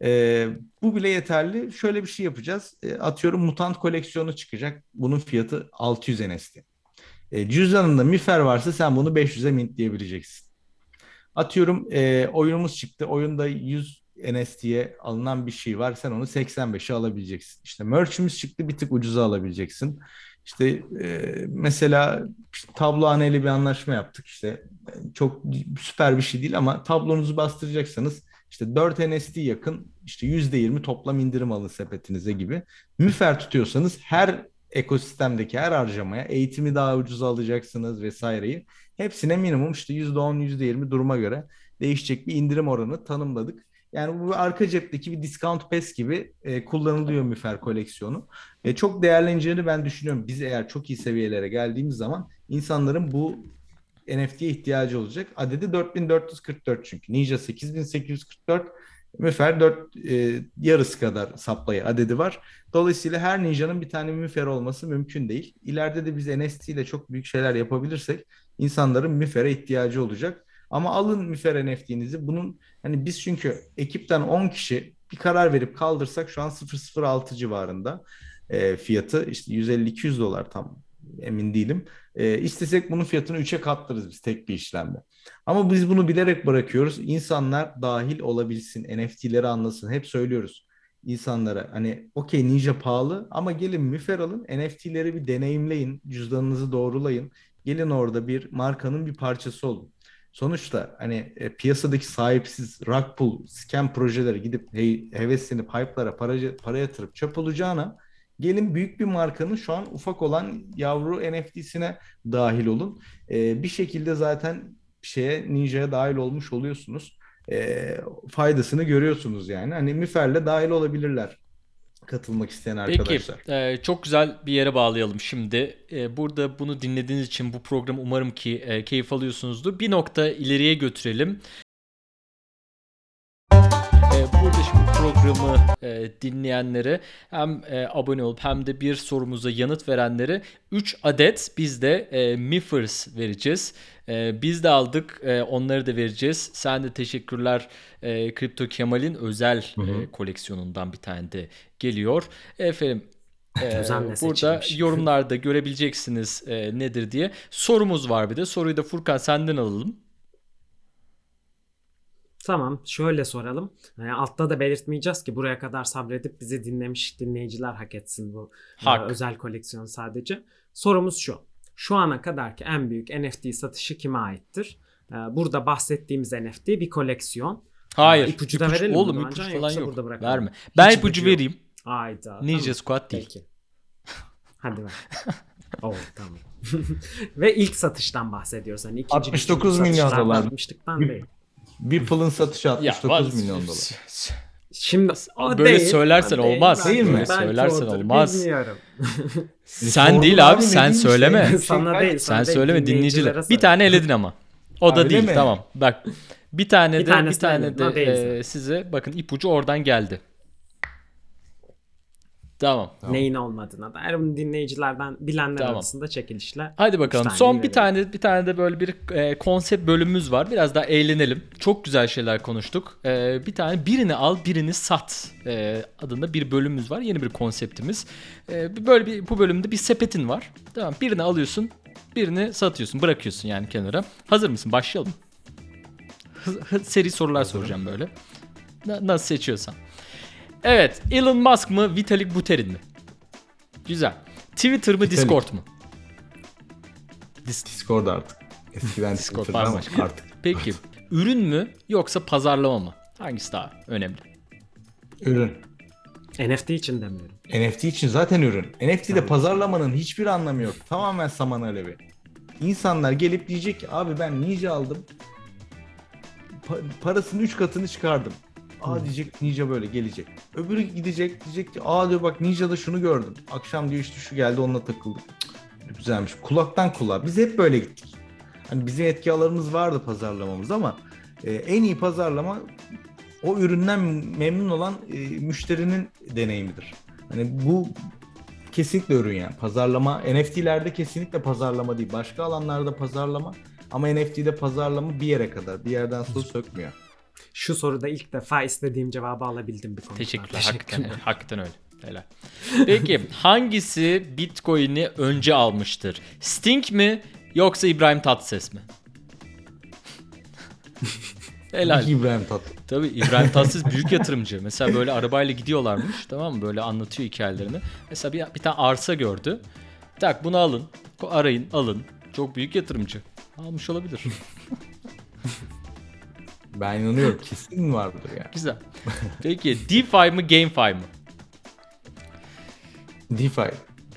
E, bu bile yeterli. Şöyle bir şey yapacağız. E, atıyorum mutant koleksiyonu çıkacak. Bunun fiyatı 600 NFT. E, cüzdanında mifer varsa sen bunu 500'e mintleyebileceksin. Atıyorum e, oyunumuz çıktı. Oyunda 100 NFT'ye alınan bir şey var. Sen onu 85'e alabileceksin. İşte merch'imiz çıktı bir tık ucuza alabileceksin. İşte e, mesela tablohaneli bir anlaşma yaptık. İşte e, çok süper bir şey değil ama tablonuzu bastıracaksanız işte 4 NFT yakın işte %20 toplam indirim alın sepetinize gibi. Müfer tutuyorsanız her ekosistemdeki her harcamaya eğitimi daha ucuza alacaksınız vesaireyi. Hepsine minimum işte %10, %20 duruma göre değişecek bir indirim oranı tanımladık. Yani bu arka cepteki bir discount pass gibi e, kullanılıyor Müfer koleksiyonu. E, çok değerleneceğini ben düşünüyorum. Biz eğer çok iyi seviyelere geldiğimiz zaman insanların bu NFT'ye ihtiyacı olacak. Adedi 4444 çünkü. Ninja 8844, Müfer 4 e, yarısı kadar supply adedi var. Dolayısıyla her Ninja'nın bir tane Müfer olması mümkün değil. İleride de biz NFT ile çok büyük şeyler yapabilirsek insanların Müfer'e ihtiyacı olacak. Ama alın Müfer NFT'nizi. Bunun hani biz çünkü ekipten 10 kişi bir karar verip kaldırsak şu an 006 civarında. e, fiyatı. İşte 150-200 dolar tam emin değilim. E, istesek bunun fiyatını 3'e katlarız biz tek bir işlemle. Ama biz bunu bilerek bırakıyoruz. İnsanlar dahil olabilsin, NFT'leri anlasın. Hep söylüyoruz insanlara hani okey Ninja pahalı ama gelin müfer alın NFT'leri bir deneyimleyin cüzdanınızı doğrulayın gelin orada bir markanın bir parçası olun. Sonuçta hani e, piyasadaki sahipsiz rug pull scam projeleri gidip hey, heveslenip hype'lara para, para yatırıp çöp olacağına gelin büyük bir markanın şu an ufak olan yavru NFT'sine dahil olun. E, bir şekilde zaten şeye Ninja'ya dahil olmuş oluyorsunuz e, faydasını görüyorsunuz yani. Hani müferle dahil olabilirler katılmak isteyen Peki, arkadaşlar. e, çok güzel bir yere bağlayalım şimdi. E, burada bunu dinlediğiniz için bu programı umarım ki e, keyif alıyorsunuzdur. Bir nokta ileriye götürelim. E, burada şimdi programı e, dinleyenlere hem e, abone olup hem de bir sorumuza yanıt verenlere 3 adet biz de e, Miffers vereceğiz. E, biz de aldık e, onları da vereceğiz. Sen de teşekkürler e, Kripto Kemal'in özel Hı hı. e, koleksiyonundan bir tane de geliyor. Efendim e, burada seçilmiş. yorumlarda görebileceksiniz e, nedir diye. Sorumuz var bir de. Soruyu da Furkan senden alalım. Tamam şöyle soralım. Yani altta da belirtmeyeceğiz ki buraya kadar sabredip bizi dinlemiş dinleyiciler hak etsin bu e, Hak. özel koleksiyon sadece. Sorumuz şu. Şu ana kadarki en büyük NFT satışı kime aittir? E, Burada bahsettiğimiz NFT bir koleksiyon. Hayır. Aa, ipucu da verelim Oğlum ipucu yoksa falan yok. burada bırakalım? Verme. Ben Hiç ipucu ipucu yok. vereyim. Ayda. Ninja tamam. Squad değil. Peki. Hadi ver. oh tamam. Ve ilk satıştan bahsediyoruz. Hani ikinci 69 üçüncü milyon dolar. altmışlıktan değil. Beeple'ın satışı Ya, 69 bak- milyon dolar. Şimdi o Böyle değil, söylersen o olmaz. Değil mi? Belki Söylersen odur, olmaz. Bilmiyorum. Sen değil abi abi, sen dediğin söyleme. şey- Sana değil. Sen sana değil, söyleme dinleyiciler. dinleyicilere Bir tane eledin ama. O da Öyle değil mi? tamam. Bak bir tane Bir de bir tane de değil e, size bakın ipucu oradan geldi. Tamam. Neyin olmadığına dair bunu dinleyicilerden bilenler Tamam. arasında çekilişle. Hadi bakalım. üç taneyi Son bir verelim. tane bir tane de böyle bir e, konsept bölümümüz var. Biraz daha eğlenelim. Çok güzel şeyler konuştuk. E, bir tane birini al, birini sat e, adında bir bölümümüz var. Yeni bir konseptimiz. E, böyle bir bu bölümde bir sepetin var. Tamam. Birini alıyorsun, birini satıyorsun, bırakıyorsun yani kenara. Hazır mısın? Başlayalım. Hı- hı- seri sorular soracağım böyle. Na- nasıl seçiyorsan. Evet, Elon Musk mı, Vitalik Buterin mi? Güzel. Twitter mı, Vitalik. Discord mu? Dis- Discord artık. Eskiden Discord bambaşka. artık. Peki ürün mü yoksa pazarlama mı? Hangisi daha önemli? Ürün. NFT için demiyorum. NFT için zaten ürün. NFT'de Tabii. pazarlamanın hiçbir anlamı yok. Tamamen saman alevi. İnsanlar gelip diyecek ki abi ben Ninja aldım. Pa- parasının 3 katını çıkardım. Aa diyecek Ninja böyle gelecek. Öbürü gidecek diyecek ki aa diyor bak Ninja'da şunu gördüm. Akşam diyor işte şu geldi onunla takıldım. Cık, güzelmiş. Kulaktan kulağa. Biz hep böyle gittik. Hani bizim etki alanımız vardı pazarlamamız ama e, en iyi pazarlama o üründen memnun olan e, müşterinin deneyimidir. Hani bu kesinlikle ürün yani. Pazarlama NFT'lerde kesinlikle pazarlama değil. Başka alanlarda pazarlama ama NFT'de pazarlama bir yere kadar. Bir yerden sonra sökmüyor. Şu soruda ilk defa istediğim cevabı alabildim bir konuda. Teşekkürler. Hakikaten, hakikaten öyle. Helal. Peki hangisi Bitcoin'i önce almıştır? Sting mi yoksa İbrahim Tatlıses mi? Helal. İbrahim Tatlı. Tabii İbrahim Tatlıses büyük yatırımcı. Mesela böyle arabayla gidiyorlarmış tamam mı? Böyle anlatıyor hikayelerini. Mesela bir, bir tane arsa gördü. Tak bunu alın. Arayın alın. Çok büyük yatırımcı. Almış olabilir. Ben inanıyorum. Kesin vardır yani. Güzel. Peki DeFi mi GameFi mı? DeFi.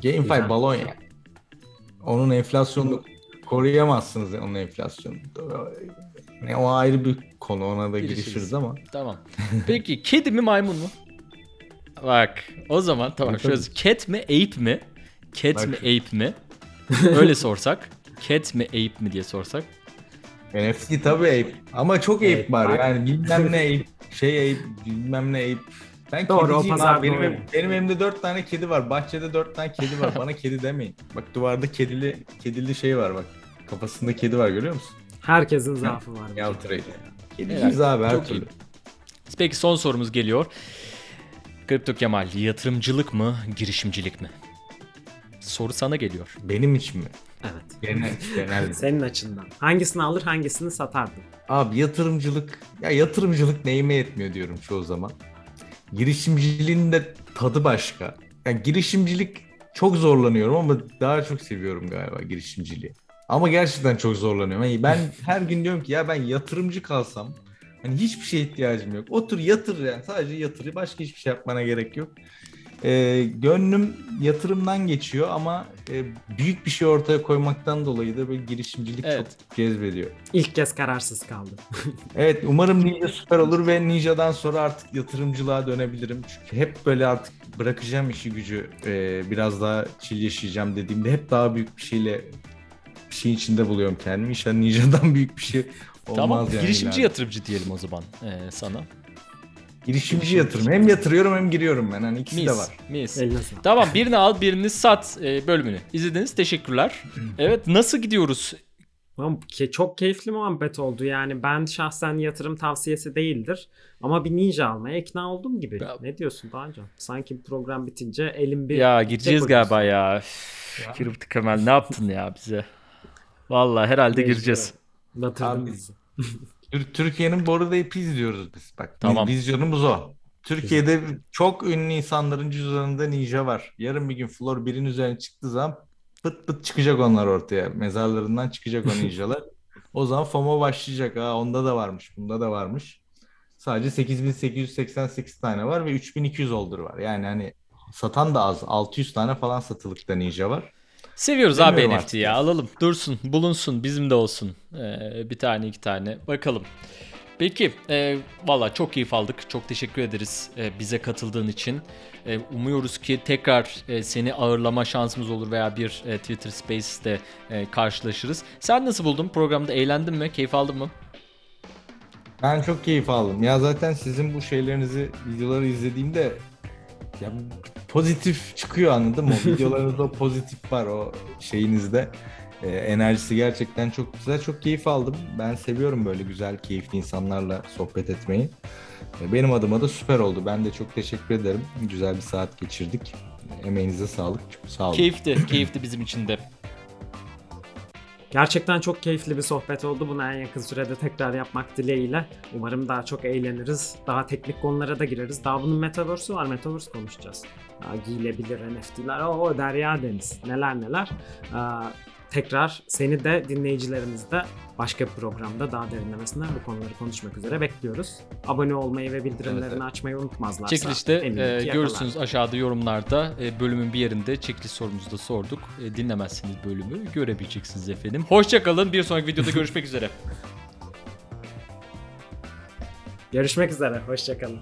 GameFi Güzel. balon ya. Onun enflasyonunu koruyamazsınız onun enflasyonunu. Ne o ayrı bir konu ona da Girişiriz. girişiriz ama. Tamam. Peki kedi mi maymun mu? Bak o zaman tamam şöyle cat mi ape mi? Cat Bak. mi ape mi? Öyle sorsak. Cat mi ape mi diye sorsak. NFT tabii ape. Ama çok ape var yani bilmem ne ape, şey ape, bilmem ne ape. Ben Doğru, o pazar abi. Benim, doğru. benim evimde dört tane kedi var. Bahçede dört tane kedi var. Bana kedi demeyin. Bak duvarda kedili kedili şey var bak. Kafasında kedi var görüyor musun? Herkesin zaafı var. trade. Kediciyiz abi her çok türlü. iyi. Peki son sorumuz geliyor. Kripto Kemal yatırımcılık mı, girişimcilik mi? Soru sana geliyor. Benim için mi? Evet. Genel, genel. Senin açından. Hangisini alır hangisini satardın? Abi yatırımcılık, ya yatırımcılık neyime yetmiyor diyorum çoğu zaman. Girişimciliğin de tadı başka. Yani girişimcilik çok zorlanıyorum ama daha çok seviyorum galiba girişimciliği. Ama gerçekten çok zorlanıyorum. Yani ben her gün diyorum ki ya ben yatırımcı kalsam hani hiçbir şeye ihtiyacım yok. Otur yatır yani sadece yatır. Başka hiçbir şey yapmana gerek yok. Ee, gönlüm yatırımdan geçiyor ama e, büyük bir şey ortaya koymaktan dolayı da böyle girişimcilik Evet. çok cezbediyor. İlk kez kararsız kaldım. Evet umarım Ninja süper olur ve Ninja'dan sonra artık yatırımcılığa dönebilirim. Çünkü hep böyle artık bırakacağım işi gücü e, biraz daha chill yaşayacağım dediğimde hep daha büyük bir şeyle bir şeyin içinde buluyorum kendimi. İnşallah Ninja'dan büyük bir şey olmaz tamam yani. girişimci ileride. yatırımcı diyelim o zaman ee, sana. Girişimci yatırım. Hem yatırıyorum hem giriyorum ben. Hani ikisi Mis, de var. mis. Tamam birini al birini sat e, bölümünü. İzlediğiniz teşekkürler. Evet nasıl gidiyoruz? Çok keyifli muhabbet oldu yani ben şahsen yatırım tavsiyesi değildir ama bir ninja almaya ikna oldum gibi. Ya- Ne diyorsun Doğancan? Sanki program bitince elim bir Ya gireceğiz galiba ya. Üf, Kripto Kemal ne yaptın ya bize? Vallahi herhalde Mecbur. gireceğiz. Batırdın bizi. Tür- Türkiye'nin Bored Ape izliyoruz biz. Bak Tamam. vizyonumuz o. Türkiye'de çok ünlü insanların cüzdanında ninja var. Yarın bir gün Flor birin üzerine çıktığı zaman pıt pıt çıkacak onlar ortaya. Mezarlarından çıkacak o ninjalar. o zaman FOMO başlayacak. Ha onda da varmış, bunda da varmış. Sadece 8888 tane var ve 3200 oldur var. Yani hani satan da az. 600 tane falan satılıkta ninja var. Seviyoruz abi Bilmiyorum NFT artık ya. ya. Alalım, dursun, bulunsun, bizim de olsun. Ee, bir tane, iki tane. Bakalım. Peki, e, valla çok keyif aldık. Çok teşekkür ederiz e, bize katıldığın için. E, umuyoruz ki tekrar e, seni ağırlama şansımız olur veya bir e, Twitter Space'te e, karşılaşırız. Sen nasıl buldun? Programda eğlendin mi? Keyif aldın mı? Ben çok keyif aldım. Ya zaten sizin bu şeylerinizi, videoları izlediğimde ya pozitif çıkıyor anladın mı? O videolarınızda o pozitif var o şeyinizde. Ee, enerjisi gerçekten çok güzel. Çok keyif aldım. Ben seviyorum böyle güzel, keyifli insanlarla sohbet etmeyi. Ee, Benim adıma da süper oldu. Ben de çok teşekkür ederim. Güzel bir saat geçirdik. Emeğinize sağlık. Çok sağ olun. Keyifti, keyifti bizim için de. Gerçekten çok keyifli bir sohbet oldu. Bunu en yakın sürede tekrar yapmak dileğiyle. Umarım daha çok eğleniriz. Daha teknik konulara da gireriz. Daha bunun metaverse'ü var. Metaverse konuşacağız. Giyilebilir NFT'ler. O derya deniz. Neler neler. Tekrar seni de dinleyicilerimizi de başka bir programda daha derinlemesine bu konuları konuşmak üzere bekliyoruz. Abone olmayı ve bildirimlerini Evet, evet. açmayı unutmazlarsa. Çekilişte e, görürsünüz aşağıda yorumlarda e, bölümün bir yerinde çekiliş sorumuzu da sorduk. E, dinlemezseniz bölümü görebileceksiniz efendim. Hoşçakalın. Bir sonraki videoda görüşmek üzere. Görüşmek üzere. Hoşçakalın.